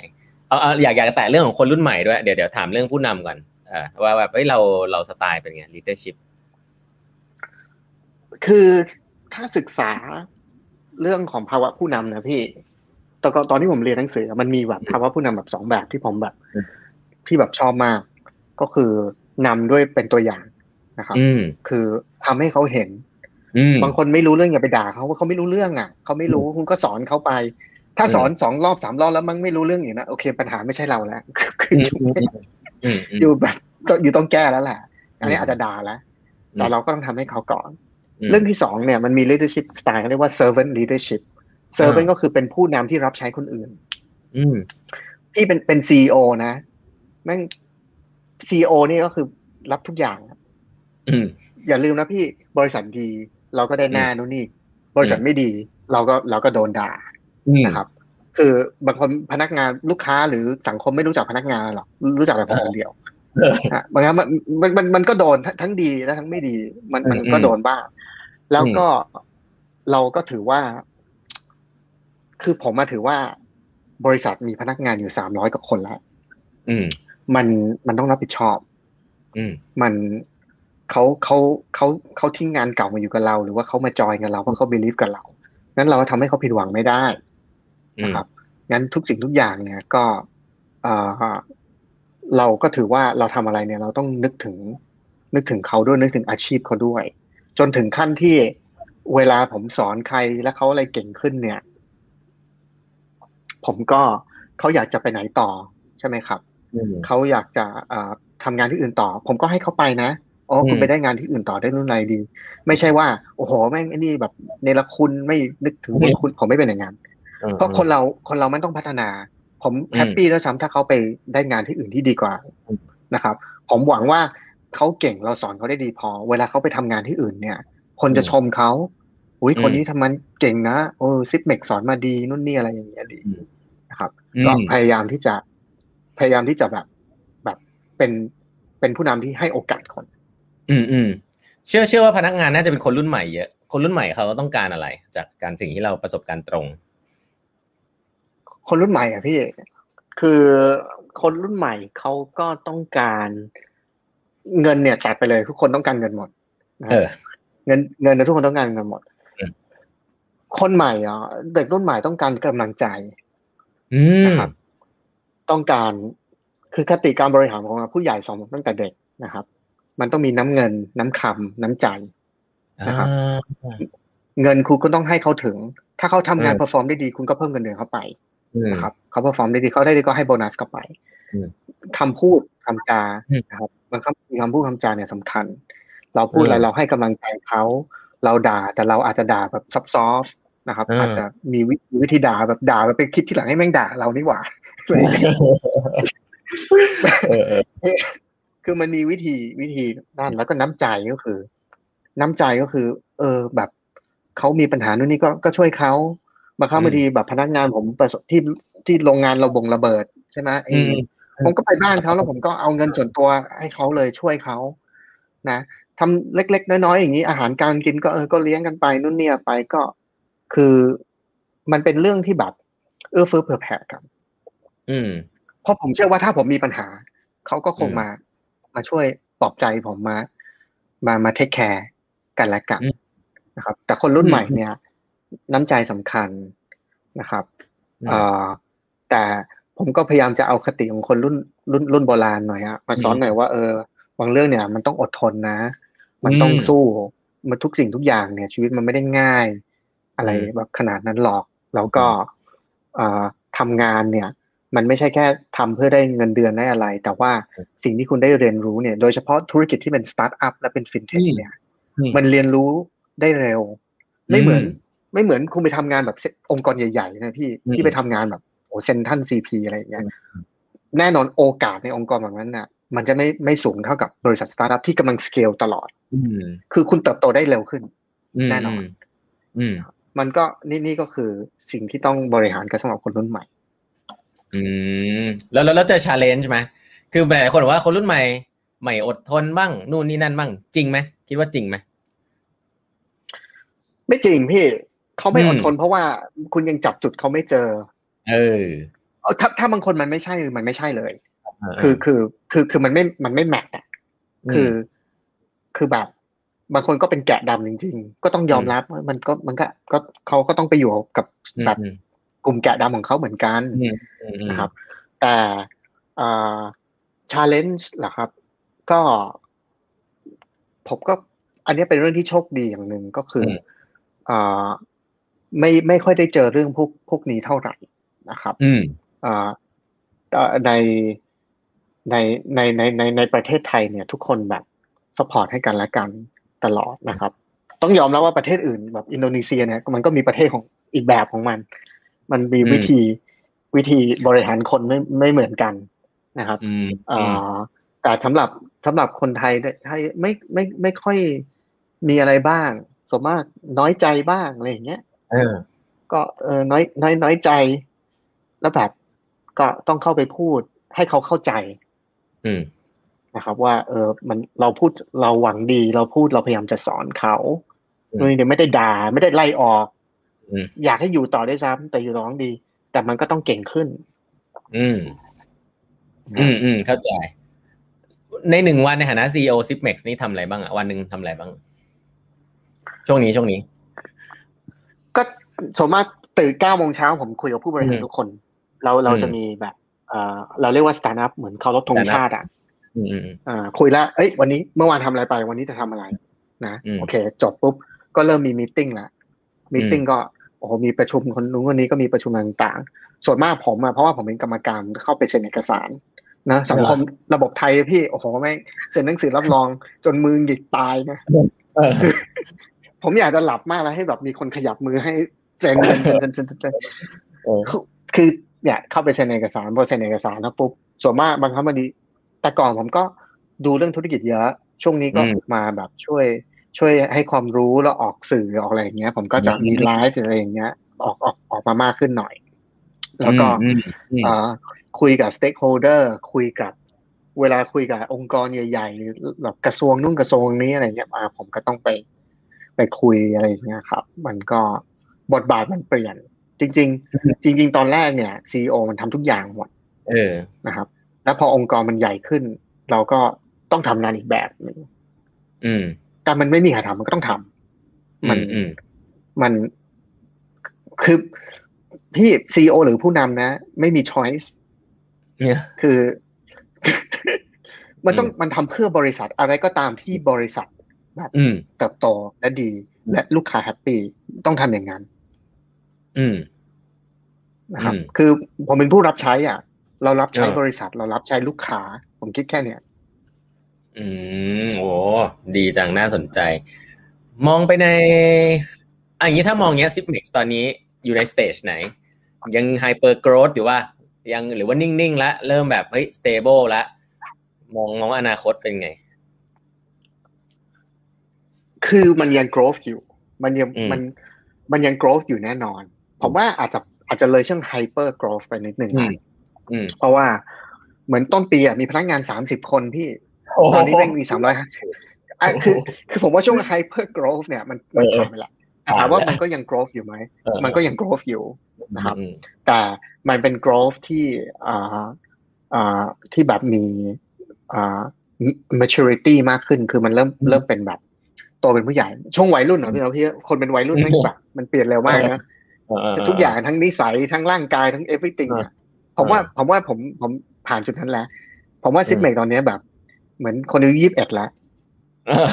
เอาเอาอยากอยากจะแตะเรื่องของคนรุ่นใหม่ด้วยเดี๋ยวเดี๋ยวถามเรื่องผู้นำก่อนอ่าว่าแบบเฮ้ยเราเราสไตล์เป็นไง leadership คือถ้าศึกษาเรื่องของภาวะผู้นำนะพี่ตอนก่อนตอนที่ผมเรียนหนังสือมันมีแบบภาวะผู้นำแบบสองแบบที่ผมแบบอืมที่แบบชอบมาก ก็คือนำด้วยเป็นตัวอย่างนะครับอืมคือทำให้เขาเห็นอืม บางคนไม่รู้เรื่องอย่าไปด่าเขาว่าเขาไม่รู้เรื่องอะเขาไม่รู้คุณก็สอนเขาไป ถ้าสอนสองรอบสามรอบแล้วมันไม่รู้เรื่องอย่างนะโอเค ปัญหาไม่ใช่เราแล้วคืออืมอยู่อืมอืมอยู่แบบต้องอยู่ต้องแก้แล้วแหละอันนี้อืมอาจจะด่าแล้วอืมแต่เราก็ต้องทำให้เขาก่อนอืมเรื่องที่สองเนี่ยมันมี leadership style เขาเรียกว่า servant leadership servant อ่าก็คือเป็นผู้นำที่รับใช้คนอื่น อืมพี่เป็นเป็นซีอนะแม่งซีอนี่ก็คือรับทุกอย่างอืมอย่าลืมนะพี่บริษัทดี เราก็ได้หน้านู่นนี่บริษัทไม่ดี เราก็เราก็โดนด่าอืมนะครับ คือบางคนพนักงานลูกค้าหรือสังคมไม่รู้จักพนักงานหรอกรู้จักแต่ผมคนเดียวเออฮะบางครั้งมันมันมันมันก็โดนทั้งทั้งดีและทั้งไม่ดี มันมันอืมก็โดนบ้าง แล้วก็เราก็ถือว่า คือผมมาถือว่า บริษัทมีพนักงานอยู่สามร้อยกว่าคนแล้วอืมมันมันต้องรับผิดชอบอืมมัน เขาเขาเขาเขาทิ้งงานเก่ามาอยู่กับเรา หรือว่าเขามาจอยกับเราเพราะเขาบิลีฟกับเรางั้นเราทำให้เขาผิดหวังไม่ได้อืมนะครับงั้นทุกสิ่งทุกอย่างเนี่ยก็เอ่อเราก็ถือว่าเราทำอะไรเนี่ย เราต้องนึกถึง นึกถึงเขาด้วยนึกถึงอาชีพเขาด้วย จนถึงขั้นที่เวลาผมสอนใครแล้วเขาอะไรเก่งขึ้นเนี่ย ผมก็เขาอยากจะไปไหนต่อใช่ไหมครับอืมเขาอยากจะเอ่อทำงานที่อื่นต่อ ผมก็ให้เขาไปนะ อ๋อคุณอืมไปได้งานที่อื่นต่อได้นู่นไรดี ไม่ใช่ว่า โอ้โหแม่งไอ้นี่แบบเนรคุณไม่นึกถึงบุญคุณผมไม่เป็นอย่างนั้นเพราะคนเราคนเรามันต้องพัฒนา ผมอืมแฮปปี้แล้วซ้ำถ้าเขาไปได้งานที่อื่นที่ดีกว่าอืมนะครับ ผมหวังว่าเขาเก่งเราสอนเขาได้ดีพอ เวลาเขาไปทำงานที่อื่นเนี่ย คนจะชมเขาอุ้ยอืมคนนี้ทำมันเก่งนะโอ้ซิปเมกสอนมาดีนู่นนี่อะไรอย่างเงี้ยดีอืมนะครับอืมก็พยายามที่จะพยายามที่จะแบบ แบบเป็นเป็นผู้นำที่ให้โอกาสคน อืมอืมเชื่อเชื่อว่าพนักงานน่าจะเป็นคนรุ่นใหม่เยอะคนรุ่นใหม่เขาต้องการอะไร จากการสิ่งที่เราประสบการณ์ตรง คนรุ่นใหม่อะพี่คือคนรุ่นใหม่เขาก็ต้องการเงินเนี่ยตัดไปเลย ทุกคนต้องการเงินหมดนะเออเงินเงินนะทุกคนต้องการเงินหมดอืมคนใหม่อะเด็กรุ่นใหม่ต้องการกำลังใจอืมนะครับ ต้องการคือคติการบริหารของผู้ใหญ่สอนผมตั้งแต่เด็กนะครับ มันต้องมีน้ำเงิน น้ำคำน้ำใจนะครับอ่าเงินคุณก็ต้องให้เขาถึง ถ้าเขาทำงานเออ perform ได้ดี คุณก็เพิ่มเงินเดือนเขาไปอืมนะครับเขา perform ได้ดีเขาได้ดีก็ให้โบนัสกลับไปอืมคำพูดคำจาอืมนะครับบางคำมีคำพูดคำจาเนี่ยสำคัญ เราพูดอะไรเออเราให้กำลังใจเขาเราด่าแต่เราอาจจะด่าแบบ soft softนะครับเออออาจจะมีวิมีวิธีด่าแบบด่าแบบไปคิดที่หลังให้แม่งด่าเรานี่หว่า อะไรอย่างเงี้ยเออเออคือมันมีวิธีวิธีด้านแล้วก็น้ำใจก็คือ น้ำใจก็คือ เออแบบเขามีปัญหานู่นนี่ก็ก็ช่วยเขาบางครั้งอืมบางทีแบบพนักงานผมประสบที่ที่โรงงานเราบงระเบิดใช่ไหมไอ้อืมผมก็ไปบ้านเขาแล้วผมก็เอาเงินส่วนตัวให้เขาเลยช่วยเขานะทำเล็ก ๆ น้อยๆอย่างนี้อาหารการกินก็เออก็เลี้ยงกันไปนู่นเนี่ยไปก็คือมันเป็นเรื่องที่แบบเอื้อเฟื้อเผื่อแผ่กัน อืมเพราะผมเชื่อว่าถ้าผมมีปัญหาเขาก็คงอืมมา มาช่วยปลอบใจผมมา มามาเทคแคร์กันและกันอืมนะครับ แต่คนรุ่นอืมใหม่เนี่ย น้ำใจสำคัญนะครับอืมเอ่อแต่ผมก็พยายามจะเอาคติของคนรุ่นรุ่นรุ่นโบราณหน่อยอะมาสอนหน่อยว่าเออบางเรื่องเนี่ย มันต้องอดทนนะ มันต้องอืมสู้มันทุกสิ่งทุกอย่างเนี่ย ชีวิตมันไม่ได้ง่าย อะไรอืมแบบขนาดนั้นหรอก แล้วก็เอ่อทำงานเนี่ย มันไม่ใช่แค่ทำเพื่อได้เงินเดือนได้อะไร แต่ว่าสิ่งที่คุณได้เรียนรู้เนี่ย โดยเฉพาะธุรกิจที่เป็นสตาร์ทอัพและเป็นฟินเทคอืมเนี่ยอืมมันเรียนรู้ได้เร็ว ไม่เหมือนอืมไม่เหมือนคุณไปทำงานแบบองค์กรใหญ่ๆนะพี่อืมที่ไปทำงานแบบโอ้ Central CP อะไรอย่างเงี้ยอืมแน่นอนโอกาสในองค์กรแบบนั้นน่ะ มันจะไม่ไม่สูงเท่ากับบริษัทสตาร์ทอัพที่กำลังสเกลตลอดอืมคือคุณเติบโตได้เร็วขึ้นมแน่นอนอืมมันก็นี่นี่ก็คือสิ่งที่ต้องบริหารกันสำหรับคนรุ่นใหม่ อืมแล้วแล้วแล้วเจอ challenge ไหมคือหลายๆคนบอกว่าคนรุ่นใหม่ไม่อดทนบ้างนู่นนี่นั่นบ้างจริงไหมคิดว่าจริงไหมไม่จริงพี่เขาไม่อืมอดทนเพราะว่าคุณยังจับจุดเขาไม่เจอเออเออถ้าถ้าบางคนมันไม่ใช่มันไม่ใช่เลยเออคือคือ คือคือมันไม่มันไม่แมทอะคือ คือแบบ บางคนก็เป็นแกะดำจริงๆ ก็ต้องยอมรับว่ามันก็มันก็ก็เขาก็ต้องไปอยู่กับอืมแบบอืม กลุ่มแกะดำของเขาเหมือนกันอืมอืมอืมนะครับ แต่อ่าชาเลนจ์เหรอครับ ก็ ผมก็ อันนี้เป็นเรื่องที่โชคดีอย่างหนึ่งก็คือออ่าไม่ไม่ค่อยได้เจอเรื่องพวกพวกนี้เท่าไหร่นะครับอืมอ่าเอ่อในในในในในในประเทศไทยเนี่ย ทุกคนแบบสปอร์ตให้กันและกันตลอดนะครับ ต้องยอมรับว่าประเทศอื่นแบบอินโดนีเซียเนี่ย มันก็มีประเทศของอีกแบบของมัน มันมีอืมวิธีวิธีบริหารคนไม่ไม่เหมือนกันนะครับอืมอ่าแต่สำหรับสำหรับคนไทยเนี่ยไทยไม่ไม่ไม่ค่อยมีอะไรบ้างส่วนมากน้อยใจบ้างอะไรอย่างเงี้ยเออก็เออน้อยน้อยน้อยใจ แล้วแบบก็ต้องเข้าไปพูดให้เขาเข้าใจ อืมนะครับ ว่า เออมันเราพูดเราหวังดี เราพูดเราพยายามจะสอนเขาอืมนู่นนี่ไม่ได้ด่า ไม่ได้ไล่ออก อืมอยากให้อยู่ต่อได้วยซ้ำแต่อยู่ร้องดี แต่มันก็ต้องเก่งขึ้น อืม อืมอืมเข้าใจ ในหนึ่งวันในฐานะ CEO s i p m e x นี่ทำอะไรบ้างอะวันหนึ่งทำอะไรบ้าง ช่วงนี้ช่วงนี้ ก็ส่วนมากตื่นเก้าโมงเช้าผมคุยกับผู้บริหารอืมทุกคน เราเราอืมจะมีแบบเออเราเรียกว่าสตาร์ทอัพเหมือนเคารพธง Stand up ชาติอะอืมอืมอืมอ่า คุยแล้วเอ้ย วันนี้เมื่อวานทำอะไรไป วันนี้จะทำอะไร นะอืมโอเค จบปุ๊บ ก็เริ่มมีมีติ้งละมีติ้งก็ โอ้โหมีประชุมคนนู้นคนนี้ก็มีประชุมต่างๆ ส่วนมากผมอะเพราะว่าผมเป็นกรรมการเข้าไปเซ็นเอกสารนะสังคมระบบไทยพี่โอ้โหไม่งเซ็นหนังสือรับรอง จนมือหงิกตายนะเออผมอยากจะหลับมากแล้วให้แบบมีคนขยับมือให้เซ็นเซ็นเซ็นเซ็นเซ็นเซ็นเออคือคือเนี่ยเข้าไปเซ็นเอกสารพอเซ็นเอกสารแล้วปุ๊บส่วนมากบางครั้งบางทีแต่ก่อนผมก็ดูเรื่องธุรกิจเยอะ ช่วงนี้ก็อืมมาแบบช่วย ช่วยให้ความรู้แล้วออกสื่อออกอะไรอย่างเงี้ย ผมก็จะอืมมีไลฟ์หรืออะไรอย่างเงี้ย ออกออกออกมามากขึ้นหน่อย แล้วก็อืมอืมอ่าคุยกับ stakeholder คุยกับเวลาคุยกับองค์กรใหญ่ๆหรือแบบกระทรวงนู่นกระทรวงนี้อะไรเงี้ยอ่าผมก็ต้องไปไปคุยอะไรอย่างเงี้ยครับ มันก็บทบาทมันเปลี่ยน จริง ๆ จริง ๆ ตอนแรกเนี่ย CEO มันทำทุกอย่างหมด เออนะครับ แล้วพอองค์กรมันใหญ่ขึ้น เราก็ต้องทำงานอีกแบบหนึ่งอืม แต่มันไม่มีใครทำมันก็ต้องทำมัมันนอืมมันคือพี่ซีอหรือผู้นำนะ ไม่มีช้อยส์เนี่ยคือ มันต้องอืมมันทำเพื่อบริษัทอะไรก็ตามที่บริษัทแบบอืมเติบโตและดี และลูกค้าแฮปปี้ต้องทำอย่างนั้น อืมนะครับอืมคือผมเป็นผู้รับใช้ อะ เรารับใช้อ่าบริษัท เรารับใช้ลูกค้า ผมคิดแค่เนี้ย อืมโอ้ดีจังน่าสนใจ มองไปในอะอย่างนี้ถ้ามองเงี้ย Zipmex ตอนนี้อยู่ใน stage ไหน ยังไฮเปอร์ o w t h หรือว่า ยังหรือว่านิ่งๆแล้วเริ่มแบบเฮ้ย stable แล้วมองมองอนาคตเป็นไง คือมันยัง growth อยู่ มันยังอืมมันมันยัง growth อยู่แน่นอน ผมว่าอาจจะอาจจะเลยช่วง hyper growth ไปนิดนึงอืนะมอืมเพราะว่าเหมือนต้นปีอะมีพนักงานสามสิบคนพี่โอ้โห ตอนนี้แม่งมีสามร้อยห้าสิบอะคือคือผมว่าช่วง hyper growth เนี่ยมันมันเออผ่านไปแล้วแต่ถามว่ามันก็ยัง growth อยู่ไหมเออมันก็ยัง growth อยู่นะครับอืมแต่มันเป็น growth ที่อ่าอ่าที่แบบมีอ่า maturity มากขึ้น คือมันเริ่มอืมเริ่มเป็นแบบโตเป็นผู้ใหญ่ ช่วงวัยรุ่นเหรอพี่เราพี่คนเป็นวัยรุ่นแม่งแบบมันเปลี่ยนเร็วมากนะเออเออทุกอย่างทั้งนิสัยทั้งร่างกายทั้ง everything อ่าอะผมว่าอ่าผมว่าผมผมผ่านจุดนั้นแล้ว ผมว่าอืมซิปเมกตอนเนี้ยแบบ เหมือนคนอายุยี่สิบเอ็ดแล้ว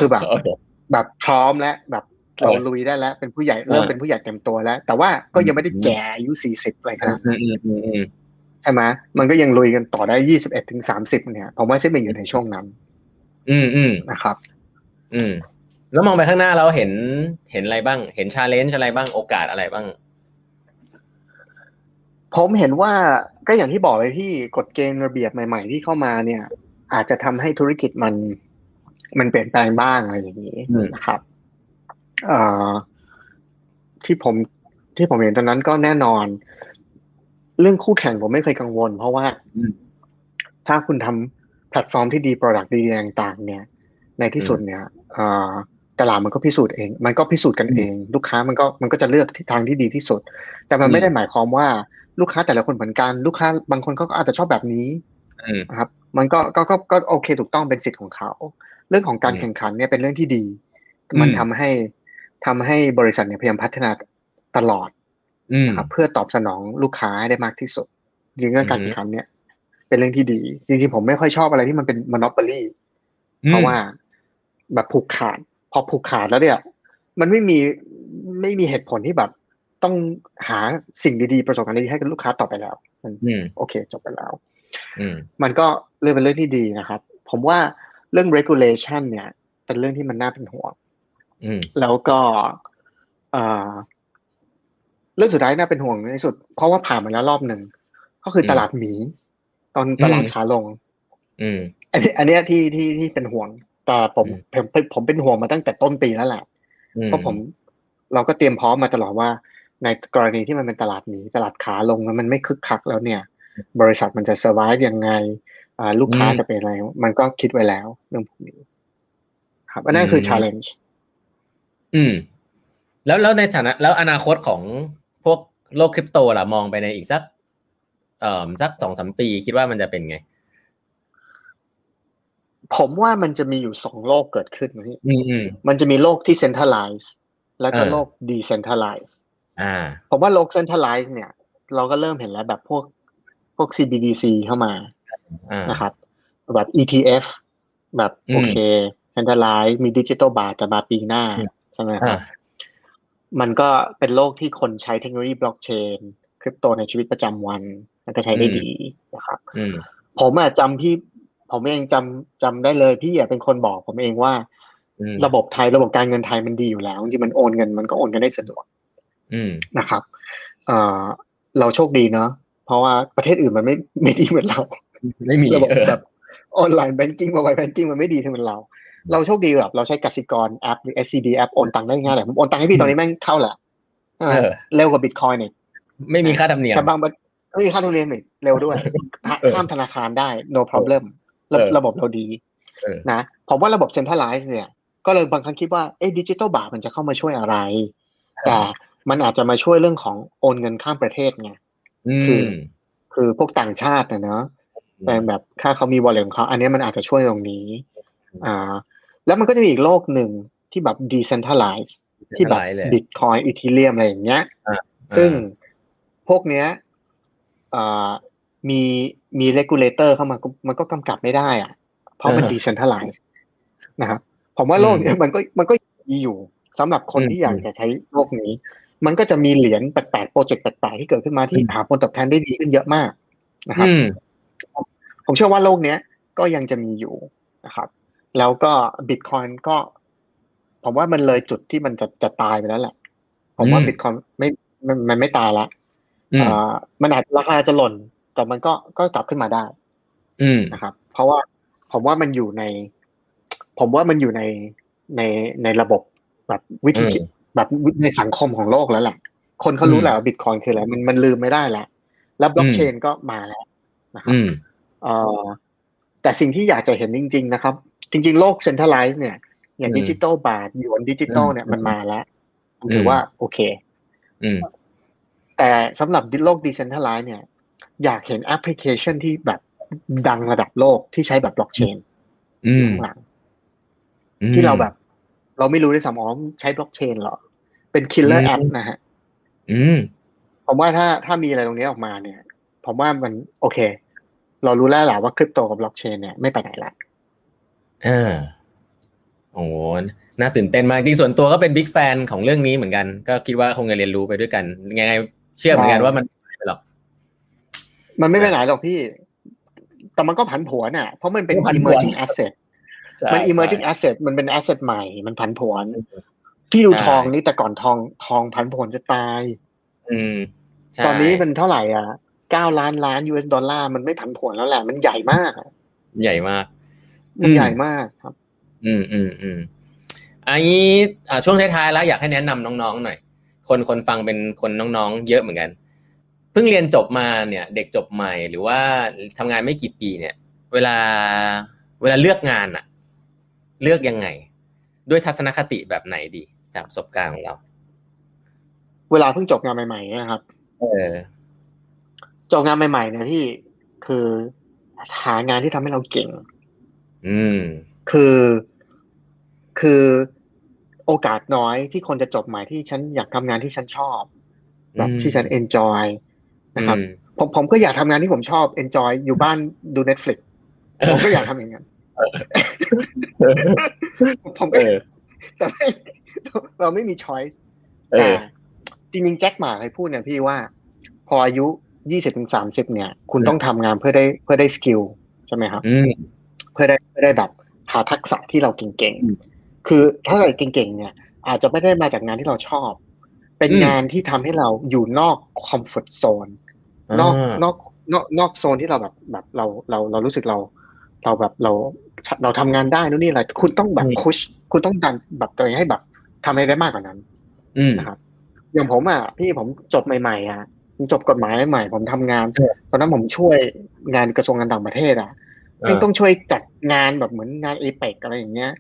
คือแบบโเคแบบพร้อมแล้วแบบเราเออลุยได้แล้ว เป็นผู้ใหญ่เริ่มเออเป็นผู้ใหญ่เต็มตัวแล้ว แต่ว่าก็ยังไม่ได้อืมแก่อายุสี่สิบอะไรขนาดอืนั้นมอืมอืมอืมใช่ไหมมันก็ยังลุยกันต่อได้ยี่สิบเอ็ดถึงสามสิบเนี่ยผมว่า Zipmex อยู่ในช่วงนั้น อืมอืมนะครับ อืม แล้วมองไปข้างหน้าเราเห็นเห็นอะไรบ้าง เห็น challenge อะไรบ้างโอกาสอะไรบ้าง ผมเห็นว่าก็อย่างที่บอกเลยที่กฎเกณฑ์ระเบียบใหม่ ๆ ที่เข้ามาเนี่ย อาจจะทำให้ธุรกิจมัน มันเปลี่ยนแปลงบ้างอะไรอย่างนี้อืมนะครับเอ่อที่ผมที่ผมเห็นตอนนั้นก็แน่นอน เรื่องคู่แข่งผมไม่เคยกังวล เพราะว่าอืมถ้าคุณทำแพลตฟอร์มที่ดี Product ดีๆต่างๆ เนี่ย ในที่สุดเนี่ยเอ่อตลาดมันก็พิสูจน์เอง มันก็พิสูจน์กันเอง ลูกค้ามันก็มันก็จะเลือกทิศทางที่ดีที่สุด แต่มันไม่ได้หมายความว่าลูกค้าแต่ละคนเหมือนกัน ลูกค้าบางคนเขาก็อาจจะชอบแบบนี้อืม นะครับ มันก็ก็ก็ก็โอเคถูกต้องเป็นสิทธิ์ของเขา เรื่องของการอืมแข่งขันเนี่ยเป็นเรื่องที่ดีอืมมันทำให้ทำให้บริษัทเนี่ยพยายามพัฒนาตลอดอืมนะครับเพื่อตอบสนองลูกค้าให้ได้มากที่สุดจริงๆเรื่องการอืมแข่งขันเนี่ย เป็นเรื่องที่ดี จริงๆผมไม่ค่อยชอบอะไรที่มันเป็นมอนอป o ลีเพราะว่าแบบผูกขาด พอผูกขาดแล้วเนี่ย มันไม่มีไม่มีเหตุผลที่แบบต้องหาสิ่งดีๆ ประสบการณ์ดีๆให้กับลูกค้าต่อไปแล้ว มันอืมโอเค จบไปแล้วอื มมันก็เรื่องเป็นเรื่องที่ดีนะครับ ผมว่าเรื่อง regulation เนี่ย เป็นเรื่องที่มันน่าเป็นห่วงอืมแล้วก็เอ่อเรื่องสุดท้ายน่าเป็นห่วงที่สุด เพราะว่าผ่านมาแล้วรอบหนึ่งก็คือตลาดหมี ตอนตลาดอืมขาลงอืมอันนี้ อันเนี้ยที่ที่ที่เป็นห่วง แต่ผมอืมผมผมเป็นห่วงมาตั้งแต่ต้นปีแล้วแหละอืมเพราะผม เราก็เตรียมพร้อมมาตลอดว่า ในกรณีที่มันเป็นตลาดหมีตลาดขาลงแล้วมันไม่คึกคักแล้วเนี่ย บริษัทมันจะ survive ยังไงอ่าลูกค้าจะเป็นอะไร มันก็คิดไว้แล้วเรื่องพวกนี้ ครับอันนั้นคือ challenge อืม แล้วแล้วในฐานะ แล้วอนาคตของพวกโลกคริปโตล่ะมองไปในอีกสัก เอ่อสักสองสามปีคิดว่ามันจะเป็นไง ผมว่ามันจะมีอยู่สองโลกเกิดขึ้นนะพี่อืมอืมมันจะมีโลกที่ centralize แล้วก็เออโลก decentralize อ่าผมว่าโลก centralize เนี่ย เราก็เริ่มเห็นแล้วแบบพวก พวก CBDC เข้ามาอ่านะครับ แบบ ETF แบบอืมโอเค centralize มีดิจิ t a ลบาทจะมาปีหน้าอืมใช่ไหมครัอ่าบมันก็เป็นโลกที่คนใช้เทคโนโลยีบล็อกเชนคริปโตในชีวิตประจำวันแล้วก็ใช้ได้อืมดีนะครับอืมผมอะจำพี่ ผมเองจำจำได้เลยพี่อะเป็นคนบอกผมเองว่าอืมระบบไทยระบบการเงินไทยมันดีอยู่แล้วที่มันโอนเงินมันก็โอนกันได้สะดวกอืมนะครับเอ่อเราโชคดีเนาะ เพราะว่าประเทศอื่นมันไม่ไม่ดีเหมือนเรา ไม่มีระบบเออแบบ online banking mobile banking มันไม่ดีเท่าเหมือนเรา เราโชคดีแบบเราใช้กสิกรแอปหรือ SCB แอปโอนตังค์ได้ง่ายเลยผมโอนตังค์ให้พี่ตอนนี้แม่งเข้าแหละเออเร็วกว่าบิตคอยน์อีกไม่มีค่าธรรมเนียมแต่บางประเทศเอ้ยค่าธรรมเนียมอีกเร็วด้วยเออข้ามธนาคารได้ no problem ระบบเออระบบเราดีเออนะผมว่าระบบ centralized เนี่ย ก็เลยบางครั้งคิดว่าเอ๊ะดิจิตอลบาทมันจะเข้ามาช่วยอะไร แต่มันอาจจะมาช่วยเรื่องของโอนเงินข้ามประเทศไงอื คือมคือพวกต่างชาตินะเนาะแต่แบบค่าเขามี wallet ของเขาอันเนี้ยมันอาจจะช่วยตรงนี้ อ่า แล้วมันก็จะมีอีกโลกหนึ่งที่แบบ decentralized ที่แบบเลย Bitcoin Ethereum อะไรอย่างเงี้ยอ่าซึ่งพวกเนี้ยอ่ามีมี regulator เข้ามาก็มันก็กำกับไม่ได้อะเพราะมันอ่า decentralized นะครับผมว่าโลกเนี้ยมันก็มันก็มีอยู่สำหรับคนอืมที่อยากจะใช้โลกนี้ มันก็จะมีเหรียญแปลกๆ project แปลกๆที่เกิดขึ้นมาที่อืมหาผลตอบแทนได้ดีขึ้นเยอะมากนะครับอืมผมเชื่อว่าโลกเนี้ยก็ยังจะมีอยู่นะครับ แล้วก็บิตคอยก็ ผมว่ามันเลยจุดที่มันจะจะตายไปแล้วแหละ ผมว่าอืมบิตคอยไม่มันมันไม่ตายละอืมอ่ามันอาจราคาจะหล่น แต่มันก็ก็กลับขึ้นมาได้ อืมนะครับ เพราะว่าผมว่ามันอยู่ใน ผมว่ามันอยู่ในในในระบบแบบวิธีคิดอืม แบบในสังคมของโลกแล้วแหละคนเขารู้อืมแหละว่าบิตคอยคืออะไรมันมันลืมไม่ได้แล้วแล้วบล็อกเชนก็มาแล้วนะครับอืมเอ่อแต่สิ่งที่อยากจะเห็นจริง ๆ นะครับ จริง ๆ โลกเซ็นทรัลไลซ์เนี่ย อย่างอืมดิจิตอลบาทหยวนดิจิตอลอืมเนี่ยมันมาแล้วผมถือือมว่าโอเคอืมแต่สำหรับโลก decentralized เนี่ย อยากเห็นแอปพลิเคชันที่แบบดังระดับโลกที่ใช้แบบบล็อกเชนอืมข้างหลังที่เราแบบ เราไม่รู้ด้วยซ้ำอ๋อใช้บล็อกเชนเหรอ เป็น killer app นะฮะอืมผมว่าถ้าถ้ามีอะไรตรงนี้ออกมาเนี่ย ผมว่ามันโอเค เรารู้แล้วแหละว่าคริปโตกับบล็อกเชนเนี่ยไม่ไปไหนละอ่าโอ้โหน่าตื่นเต้นมากจริงส่วนตัวก็เป็นบิ๊กแฟนของเรื่องนี้เหมือนกัน ก็คิดว่าคงจะเรียนรู้ไปด้วยกันยังไงเชื่อเหมือนกันว่ามันไม่ไปหรอกมันไม่ไปไหนหรอกพี่ แต่มันก็ผันผวนอะ เพราะมันเป็นมันผันผวน emerging asset ใช่มัน emerging asset มันเป็น asset ใหม่ มันผันผวน พี่ดูใช่ทองนี่แต่ก่อนทองทองผันผวนจะตาย อืมใช่ตอนนี้มันเท่าไหร่อะเก้าล้านล้าน US ดอลลาร์มันไม่ผันผวนแล้วแหละมันใหญ่มากอะใหญ่มาก มันอืมใหญ่มากครับ อืมอืมอืมอันนี้อ่าช่วงท้ายๆแล้วอยากให้แนะนำน้องๆหน่อย คนคนฟังเป็นคนน้องๆ เยอะเหมือนกันเพิ่งเรียนจบมาเนี่ย เด็กจบใหม่หรือว่าทำงานไม่กี่ปีเนี่ย เวลาเวลาเลือกงานอะเลือกยังไง ด้วยทัศนคติแบบไหนดี จากประสบการณ์ของเรา เวลาเพิ่งจบงานใหม่ๆเนะครับ เออ จบงานใหม่ๆเนี่ยพี่คือหางานที่ทำให้เราเก่ง อืม คือคือโอกาสน้อยที่คนจะจบใหม่ที่ฉันอยากทำงานที่ฉันชอบแบบอืมที่ฉันเอนจอยนะครับอืมผมผมก็อยากทำงานที่ผมชอบเอนจอยอยู่บ้านดู Netflix ผมก็อยากทำอย่างนั้นผมเอก็อแต่ไม่ เราไม่มี choice เออแต่จริงๆแจ็คหม่าเคยพูดเนี่ยพี่ว่า พออายุยี่สิบถึงสามสิบเนี่ย คุณต้องทำงานเพื่อได้เพื่อได้ skill ใช่ไหมครับอืมเพื่อได้เพื่อได้แบบหาทักษะที่เราเก่งอืมๆคือถ้าเราเก่งๆเนี่ย อาจจะไม่ได้มาจากงานที่เราชอบ เป็นอืมงานที่ทำให้เราอยู่นอก comfort zone นอกนอกนอกนอกโซนที่เราแบบแบบเราเราเรารู้สึกเรา เราแบบเราเราทำงานได้นู่นนี่อะไรคุณต้องแบบอืมพุชคุณต้องดันแบบตัวเองให้แบบ ทำอะไรได้มากกว่านั้นอืมนะครับอย่างผมอะพี่ผมจบใหม่ๆอะผมจบกฎหมายใหม่ๆผมทำงานเออตอนนั้นผมช่วยงานกระทรวงการต่างประเทศอะเออไม่ต้องช่วยจัดงานแบบเหมือนงานเอเปกอะไรอย่างเงี้ย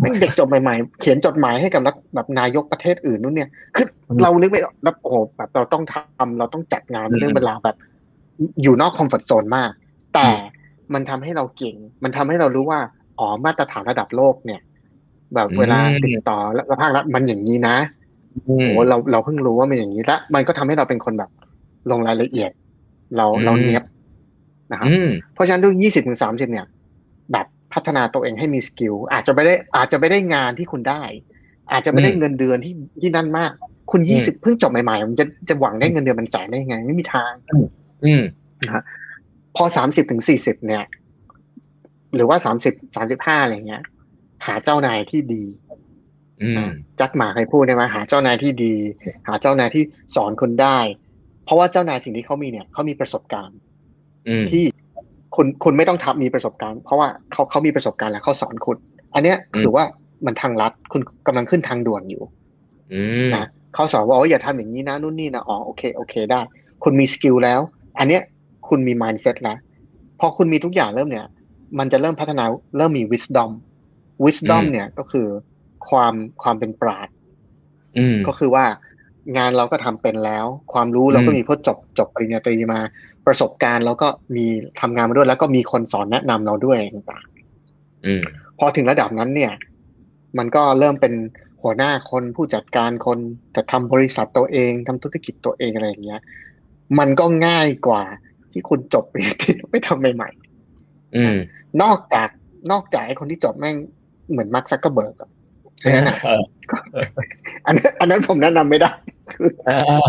ไม่เด็กจบใหม่ๆ เขียนจดหมายให้กับรัฐแบบนายกประเทศอื่นนู่นเนี่ย คือเรานึกไม่ออกแล้วโอ้โหแบบเราต้องทำเราต้องจัดงานเป็นเรื่องเป็นราวแบบ อยู่นอก comfort zone มาก แต่มันทำให้เราเก่ง มันทำให้เรารู้ว่า อ๋อ มาตรฐานระดับโลกเนี่ย แบบเวลาอืมติดต่อและภาครัฐมันอย่างนี้นะอืมโอ้เราเราเพิ่งรู้ว่ามันอย่างนี้และมันก็ทำให้เราเป็นคนแบบลงรายละเอียด เราอืมเราเนี้ยบนะครับอืมเพราะฉะนั้นด้วยยี่สิบถึงสามสิบเนี่ย แบบพัฒนาตัวเองให้มี skill อาจจะไม่ได้อาจจะไม่ได้งานที่คุณได้ อาจจะไม่ได้อืมเงินเดือนที่ที่นั่นมาก คุณอืยี่มสิบเพิ่งจบใหม่ๆมันจะจะหวังได้เงินเดือนเป็นแสนได้ยังไง ไม่มีทาง อืมพอสามสิบถึงสี่สิบเนี่ย หรือว่าสามสิบสามสิบห้าอะไรเงี้ย หาเจ้านายที่ดีอืมจักหมาเคยพูดใช่ไหมหาเจ้านายที่ดี หาเจ้านายที่สอนคุณได้ เพราะว่าเจ้านายสิ่งที่เขามีเนี่ยเขามีประสบการณ์อืมที่คุณคุณไม่ต้องทำมีประสบการณ์ เพราะว่าเขาเขามีประสบการณ์แล้วเขาสอนคุณ อันเนี้ยอืมถือว่ามันทางลัดคุณกำลังขึ้นทางด่วนอยู่อืมนะเขาสอนว่าโอ้ยอย่าทำอย่างนี้นะนู่นนี่นะอ๋อโอเคโอเคได้ คุณมี skill แล้ว อันเนี้ยคุณมี mindset แล้วพอคุณมีทุกอย่างเริ่มเนี่ย มันจะเริ่มพัฒนาเริ่มมี wisdom wisdom อืม เนี่ยก็คือความความเป็นปราชญ์อืมก็คือว่างานเราก็ทำเป็นแล้ว ความรู้เราก็อืมมีเพราะจบจบปริญญาตรีมา ประสบการณ์เราก็มีทำงานมาด้วย แล้วก็มีคนสอนแนะนำเราด้วยต่างอืมๆพอถึงระดับนั้นเนี่ย มันก็เริ่มเป็นหัวหน้าคนผู้จัดการคนแต่ทำบริษัทตัวเองทำธุรกิจตัวเองอะไรอย่างเงี้ย มันก็ง่ายกว่าที่คุณจบปริญญาตรีไปทำใหม่อืมๆนอกจากนอกจากไอ้คนที่จบแม่ง เหมือนมาร์คซักเกอร์เบิร์กอะเอออันนั้นอันนั้นผมแนะนำไม่ได้เออ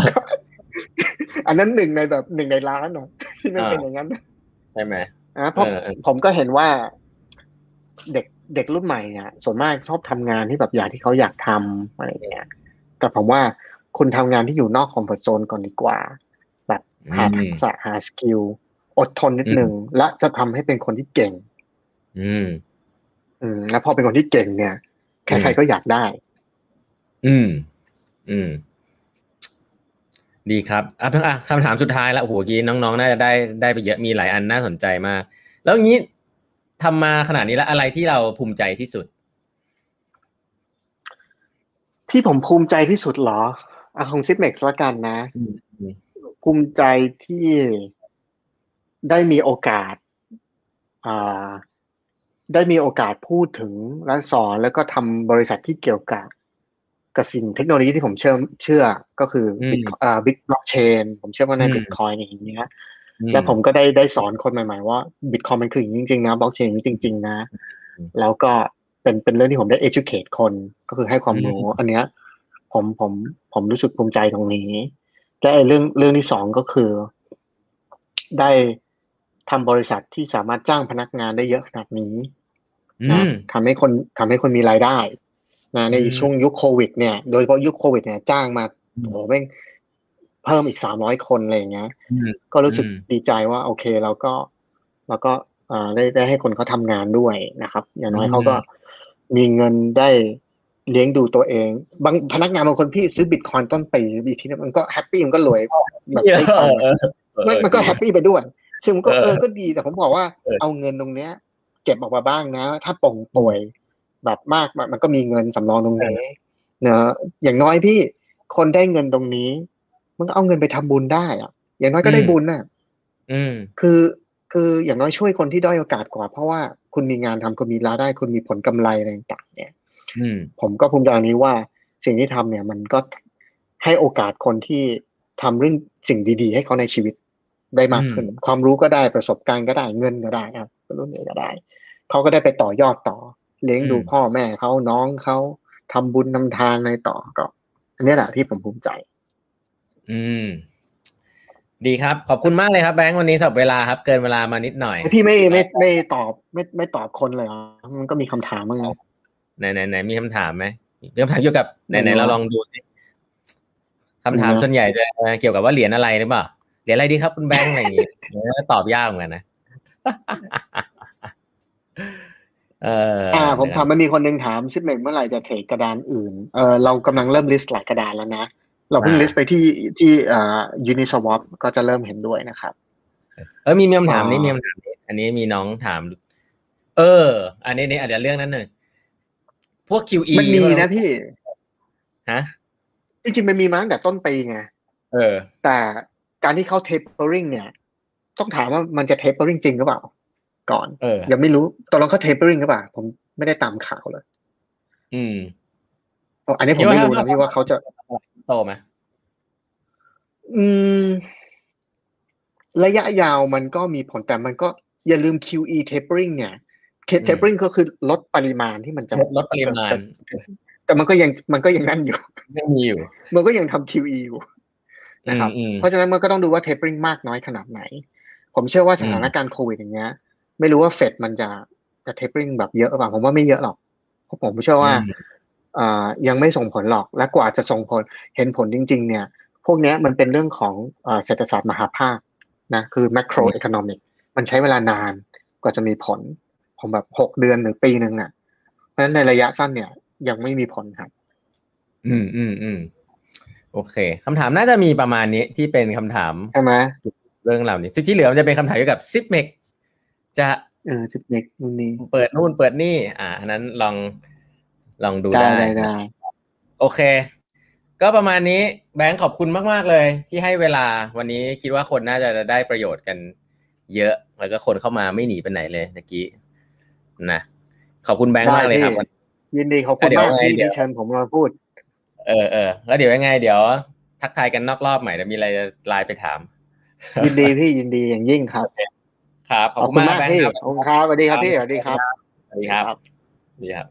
อันนั้นหนึ่งในแบบหนึ่งในล้านเนาะที่มันอ่าเป็นอย่างนั้นใช่ไหมนะเพราะเออเออผมก็เห็นว่าเด็กเด็กรุ่นใหม่เนี่ยส่วนมากชอบทำงานที่แบบอย่างที่เขาอยากทำอะไรอย่างเงี้ยแต่ผมว่าคุณทำงานที่อยู่นอก comfort zone ก่อนดีกว่า แบบหาทักษะหา skill อดทนนิดนึงและจะทำให้เป็นคนที่เก่ง อืม อืมแล้วพอเป็นคนที่เก่งเนี่ยใครๆก็อยากได้ อืม อืม ดีครับอะเพิ่งอะคำถามสุดท้ายแล้วโอ้โหเมื่อกี้น้องๆน่าจะได้ได้ไปเยอะมีหลายอันน่าสนใจมาก แล้วงี้ทำมาขนาดนี้แล้วอะไรที่เราภูมิใจที่สุด ที่ผมภูมิใจที่สุดเหรออะของซิปเม็กซ์ละกันนะอืมอืมภูมิใจที่ได้มีโอกาส อ่า ได้มีโอกาสพูดถึงและสอนแล้วก็ทำบริษัทที่เกี่ยวกับกับสิ่งเทคโนโลยีที่ผมเชื่อเชื่อก็คืออืมบิตอ่าบิตบล็อกเชนผมเชื่อว่าในอืมบิตคอยอย่างเงี้ยอืแล้วผมก็ได้ได้สอนคนใหม่ๆว่าบิตคอยมันคืออย่างนี้จริงๆนะบล็อกเชนอย่างนี้จริง ๆ นะอืมแล้วก็เป็นเป็นเรื่องที่ผมได้ educate คนก็คือให้ความรู้ อันเนี้ย ผมผมผมรู้สึกภูมิใจตรงนี้และไอ้เรื่องเรื่องที่สองก็คือ ได้ ทำบริษัทที่สามารถจ้างพนักงานได้เยอะขนาดนี้อืนะมทำให้คนทำให้คนมีรายได้นะในอืมช่วงยุคโควิด เนี่ย โดยเฉพาะยุคโควิด เนี่ย จ้างมาอืมโอ้โหแม่งเพิ่มอีกสามร้อยคนอะไรอย่างเงี้ยอืมก็รู้สึกอืมดีใจว่า โอเคเราก็เราก็อ่าได้ได้ให้คนเขาทำงานด้วยนะครับ อย่างน้อยอืมเขาก็มีเงินได้เลี้ยงดูตัวเอง บางพนักงานบางคนพี่ซื้อบิตคอยต้นปีอีกทีนึงมันก็แฮปปี้มันก็รวยแบบเอไม่อทันเออเออมันมันก็แฮปปี้ไปด้วย ซึ่งมันก็เออเออก็ดีแต่ผมบอกว่าเออเอาเงินตรงเนี้ย เก็บออกมาบ้างนะ ถ้าป่งป่วยแบบมากมันมันก็มีเงินสำรองตรงนี้เนอะอย่างน้อยพี่คนได้เงินตรงนี้มันก็เอาเงินไปทำบุญได้อะอย่างน้อยก็ได้บุญน่ะ อืม คือคืออย่างน้อยช่วยคนที่ด้อยโอกาสกว่า เพราะว่าคุณมีงานทำคุณมีรายได้คุณมีผลกำไรอะไรต่าง ๆ เนี่ยอืมผมก็ภูมิใจอันนี้ว่าสิ่งที่ทำเนี่ย มันก็ให้โอกาสคนที่ทำเรื่องสิ่งดี ๆ ให้เขาในชีวิต ได้มากขึ้น ความรู้ก็ได้ประสบการณ์ก็ได้เงินก็ได้ครับรุ่นนี้ก็ได้เขาก็ได้ไปต่อยอดต่อ เลี้ยงดูอืมพ่อแม่เขาน้องเขาทำบุญทำทานอะไรต่อก็ อันนี้แหละที่ผมภูมิใจ อืม ดีครับ ขอบคุณมากเลยครับแบงค์วันนี้สำหรับเวลาครับ เกินเวลามานิดหน่อย พี่ไม่ไม่ไม่ตอบไม่ไม่ตอบคนเลยเหรอมันก็มีคำถามบ้างไงไหนไหนไหนมีคำถามไหมมีคำถามเกี่ยวกับไหนไหนไม่รู้เราลองดูสิคำถามไม่รู้ส่วนใหญ่จะเกี่ยวกับว่าเหรียญอะไรหรือเปล่า เหรียญอะไรดีครับคุณแบงค์อะไรอย่างงี้เออตอบยากเหมือนกันนะเอออ่า ผมถามมันมีคนหนึ่งถาม Zipmex เมื่อไหร่จะ trade กระดานอื่น เออเรากำลังเริ่ม list หลายกระดานแล้วนะ เราเพิ่ง list ไปที่ที่อ่า Uniswap ก็จะเริ่มเห็นด้วยนะครับ เออมีมีคำถามนี้อ๋อมีคำถามนี้อันนี้มีน้องถาม เออ อันนี้นี่อาจจะเรื่องนั้นหนึ่งพวก QE มันมีนะพี่ฮะจริงๆมันมีมาตั้งแต่ต้นปีไงเออ แต่ การที่เขา tapering เนี่ย ต้องถามว่ามันจะ tapering จริงหรือเปล่า ก่อนเออยังไม่รู้ตกลงเขา tapering หรือเปล่า ผมไม่ได้ตามข่าวเลย อืมอันนี้ผมไม่รู้นะพี่ว่าเขาจะโตไหมอืม ระยะยาวมันก็มีผลแต่มันก็อย่าลืม QE tapering เนี่ย tapering ก็คือลดปริมาณที่มันจะลดปริมาณ แต่แต่มันก็ยังมันก็ยังนั่นอยู่ยังมีอยู่ มันก็ยังทำ QE อยู่ นะครับอืมเพราะฉะนั้นมันก็ต้องดูว่า tapering มากน้อยขนาดไหน ผมเชื่อว่าสถานการณ์โควิดอย่างเงี้ย ไม่รู้ว่าเฟดมันจะจะ tapering แบบเยอะหรือเปล่าผมว่าไม่เยอะหรอกเพราะผมเชื่อว่าอืมอ่ายังไม่ส่งผลหรอกและกว่าจะส่งผลเห็นผลจริง ๆ เนี่ย พวกเนี้ยมันเป็นเรื่องของอ่าเศรษฐศาสตร์มหาภาคนะคือ macro economic มันใช้เวลานานกว่าจะมีผลของแบบหกเดือนหรือปีหนึ่งอะเพราะฉะนั้นในระยะสั้นเนี่ย ยังไม่มีผลครับ อืมอืมอืม โอเคคำถามน่าจะมีประมาณนี้ที่เป็นคำถามใช่ไหมเรื่องเหล่านี้ซึ่งที่เหลือมันจะเป็นคำถามเกี่ยวกับซิปเมกจะเออสิบเด็กนู่นนี่เปิดนู่นเปิดนี่ อ่าอันนั้นลองลองดูได้ได้ได้ได้โอเค ก็ประมาณนี้แบงค์ขอบคุณมาก ๆ เลย ที่ให้เวลาวันนี้คิดว่าคนน่าจะได้ประโยชน์กัน เยอะแล้วก็คนเข้ามาไม่หนีไปไหนเลยตะกี้นะขอบคุณแบงค์มากเลยครับได้พี่ยินดีขอบคุณเดี๋ยวมากที่เดี๋ยวที่เชิญผมมาพูด เออเออแล้วเดี๋ยวยังไง เดี๋ยว ทักทายกันนอกรอบใหม่เดี๋ยวมีอะไรจะไลน์ไปถาม ยินดีพี่ยินดีอย่างยิ่งครับ ครับขอบขอบคุณคุณมากมากแบงพี่ค์ครับขอบคุณครับสวัสดีครับพี่สวัสดีครับสวัสดีครับสวัสดีครับ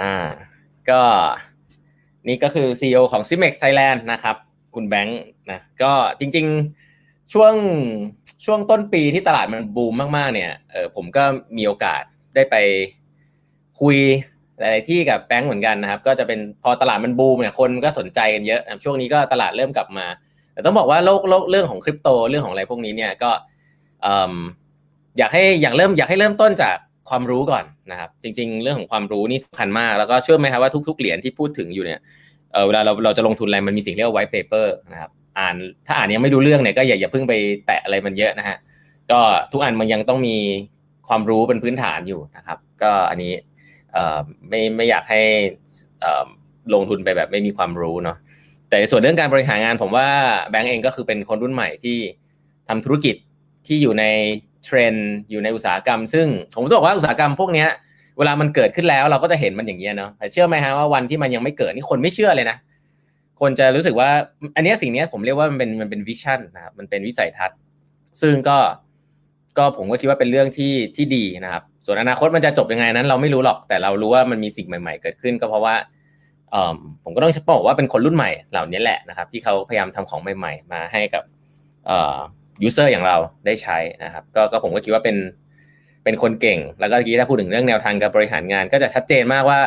อ่า ก็นี่ก็คือ CEO ของ Cimex Thailand นะครับ คุณแบงค์นะก็จริง ๆช่วงช่วงต้นปีที่ตลาดมันบูมมากๆ เนี่ยเออผมก็มีโอกาสได้ไป คุยหลายที่กับแบงค์เหมือนกันนะครับ ก็จะเป็นพอตลาดมันบูมเนี่ยคนก็สนใจกันเยอะช่วงนี้ก็ตลาดเริ่มกลับมา แต่ต้องบอกว่าโลกโลกเรื่องของคริปโตเรื่องของอะไรพวกนี้เนี่ยก็อยากให้อยากเริ่มอยากให้เริ่มต้นจากความรู้ก่อนนะครับ จริง ๆ เรื่องของความรู้นี่สำคัญมาก แล้วก็เชื่อไหมครับว่าทุก ๆเหรียญที่พูดถึงอยู่เนี่ยเวลาเราเราจะลงทุนอะไรมันมีสิ่งเรียกว่า white paper นะครับอ่านถ้าอ่านยังไม่รู้เรื่องเนี่ยก็อย่าอย่าเพิ่งไปแตะอะไรมันเยอะนะฮะก็ทุกอันมันยังต้องมีความรู้เป็นพื้นฐานอยู่นะครับ ก็อันนี้ ไม่ไม่อยากให้ลงทุนไปแบบไม่มีความรู้เนาะแต่ส่วนเรื่องการบริหารงานผมว่าแบงก์เองก็คือเป็นคนรุ่นใหม่ที่ทำธุรกิจที่อยู่ในเทรนด์อยู่ในอุตสาหกรรม ซึ่งผมต้องบอกว่าอุตสาหกรรมพวกนี้เวลามันเกิดขึ้นแล้วเราก็จะเห็นมันอย่างเงี้ยเนาะแต่เชื่อไหมฮะว่าวันที่มันยังไม่เกิดนี่คนไม่เชื่อเลยนะ คนจะรู้สึกว่าอันนี้สิ่งนี้ผมเรียกว่ามันเป็นมันเป็น vision นะครับมันเป็นวิสัยทัศน์ ซึ่งก็ ก็ผมก็คิดว่าเป็นเรื่องที่ที่ดีนะครับ ส่วนอนาคตมันจะจบยังไงนั้น เราไม่รู้หรอกแต่เรารู้ว่ามันมีสิ่งใหม่ๆ เกิดขึ้น ก็เพราะว่าผมก็ต้องบอกว่าเป็นคนรุ่นใหม่เหล่านี้แหละนะครับ ที่เขาพยายามทำของใหม่ ๆ มาให้กับ user อย่างเราได้ใช้นะครับ ก็ก็ผมก็คิดว่าเป็นเป็นคนเก่ง แล้วก็เมื่อกี้ถ้าพูดถึงเรื่องแนวทางการบริหารงาน ก็จะชัดเจนมากว่า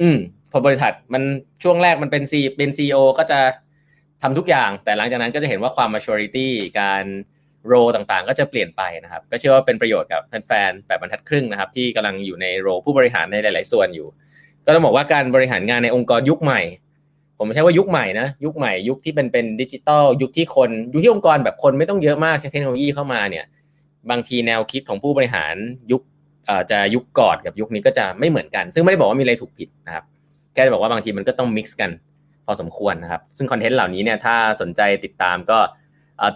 อืมพอบริษัทมันช่วงแรกมันเป็นซีเป็นซีอก็จะทำทุกอย่าง แต่หลังจากนั้นก็จะเห็นว่าความ maturity การ โรต่างๆ ก็จะเปลี่ยนไปนะครับ ก็เชื่อว่าเป็นประโยชน์กับแฟนๆแบบบรรทัดครึ่งนะครับ ที่กำลังอยู่ในโรผู้บริหารในหลาย ๆ ส่วนอยู่ ก็ต้องบอกว่าการบริหารงานในองค์กรยุคใหม่ ผมไม่ใช่ว่ายุคใหม่นะยุคใหม่ยุคที่เป็นเป็นดิจิตอลยุคที่คนยุคที่องค์กรแบบคนไม่ต้องเยอะมากใช้เทคโนโลยีเข้ามาเนี่ย บางทีแนวคิดของผู้บริหารยุคจะยุคก่อนกับยุคนี้ก็จะไม่เหมือนกัน ซึ่งไม่ได้บอกว่ามีอะไรถูกผิดนะครับแค่จะบอกว่าบางทีมันก็ต้องมิกซ์กันพอสมควรนะครับ ซึ่งคอนเทนต์เหล่านี้เนี่ยถ้าสนใจติดตามก็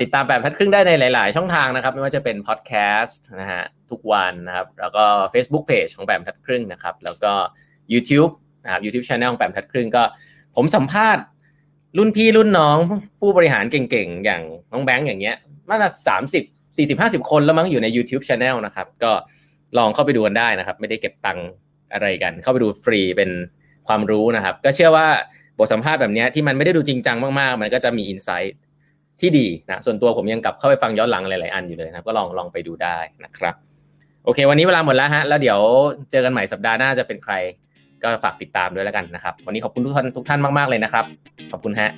ติดตามแบบพัดครึ่งได้ในหลาย ๆ ช่องทางนะครับ ไม่ว่าจะเป็นพอดแคสต์นะฮะทุกวันนะครับ แล้วก็ Facebook Page ของแบบพัดครึ่งนะครับ แล้วก็ YouTube นะครับ YouTube Channel ของแบบพัดครึ่งก็ ผมสัมภาษณ์ รุ่นพี่รุ่นน้องผู้บริหารเก่ง ๆ อย่างน้องแบงค์อย่างเงี้ยน่าจะสามสิบสี่สิบห้าสิบคนแล้วมั้งอยู่ใน YouTube Channel นะครับ ก็ลองเข้าไปดูกันได้นะครับ ไม่ได้เก็บตังค์อะไรกัน เข้าไปดูฟรีเป็นความรู้นะครับ ก็เชื่อว่าบทสัมภาษณ์แบบเนี้ยที่มันไม่ได้ดูจริงจังมาก ๆ มันก็จะมีอินไซต์ ที่ดีนะส่วนตัวผมยังกลับเข้าไปฟังย้อนหลังหลายๆอันอยู่เลยนะก็ลองลองไปดูได้นะครับโอเค วันนี้เวลาหมดแล้วฮะแล้วเดี๋ยวเจอกันใหม่สัปดาห์หน้าจะเป็นใครก็ฝากติดตามด้วยแล้วกันนะครับ วันนี้ขอบคุณทุกท่านทุกท่านมาก ๆ เลยนะครับ ขอบคุณฮะ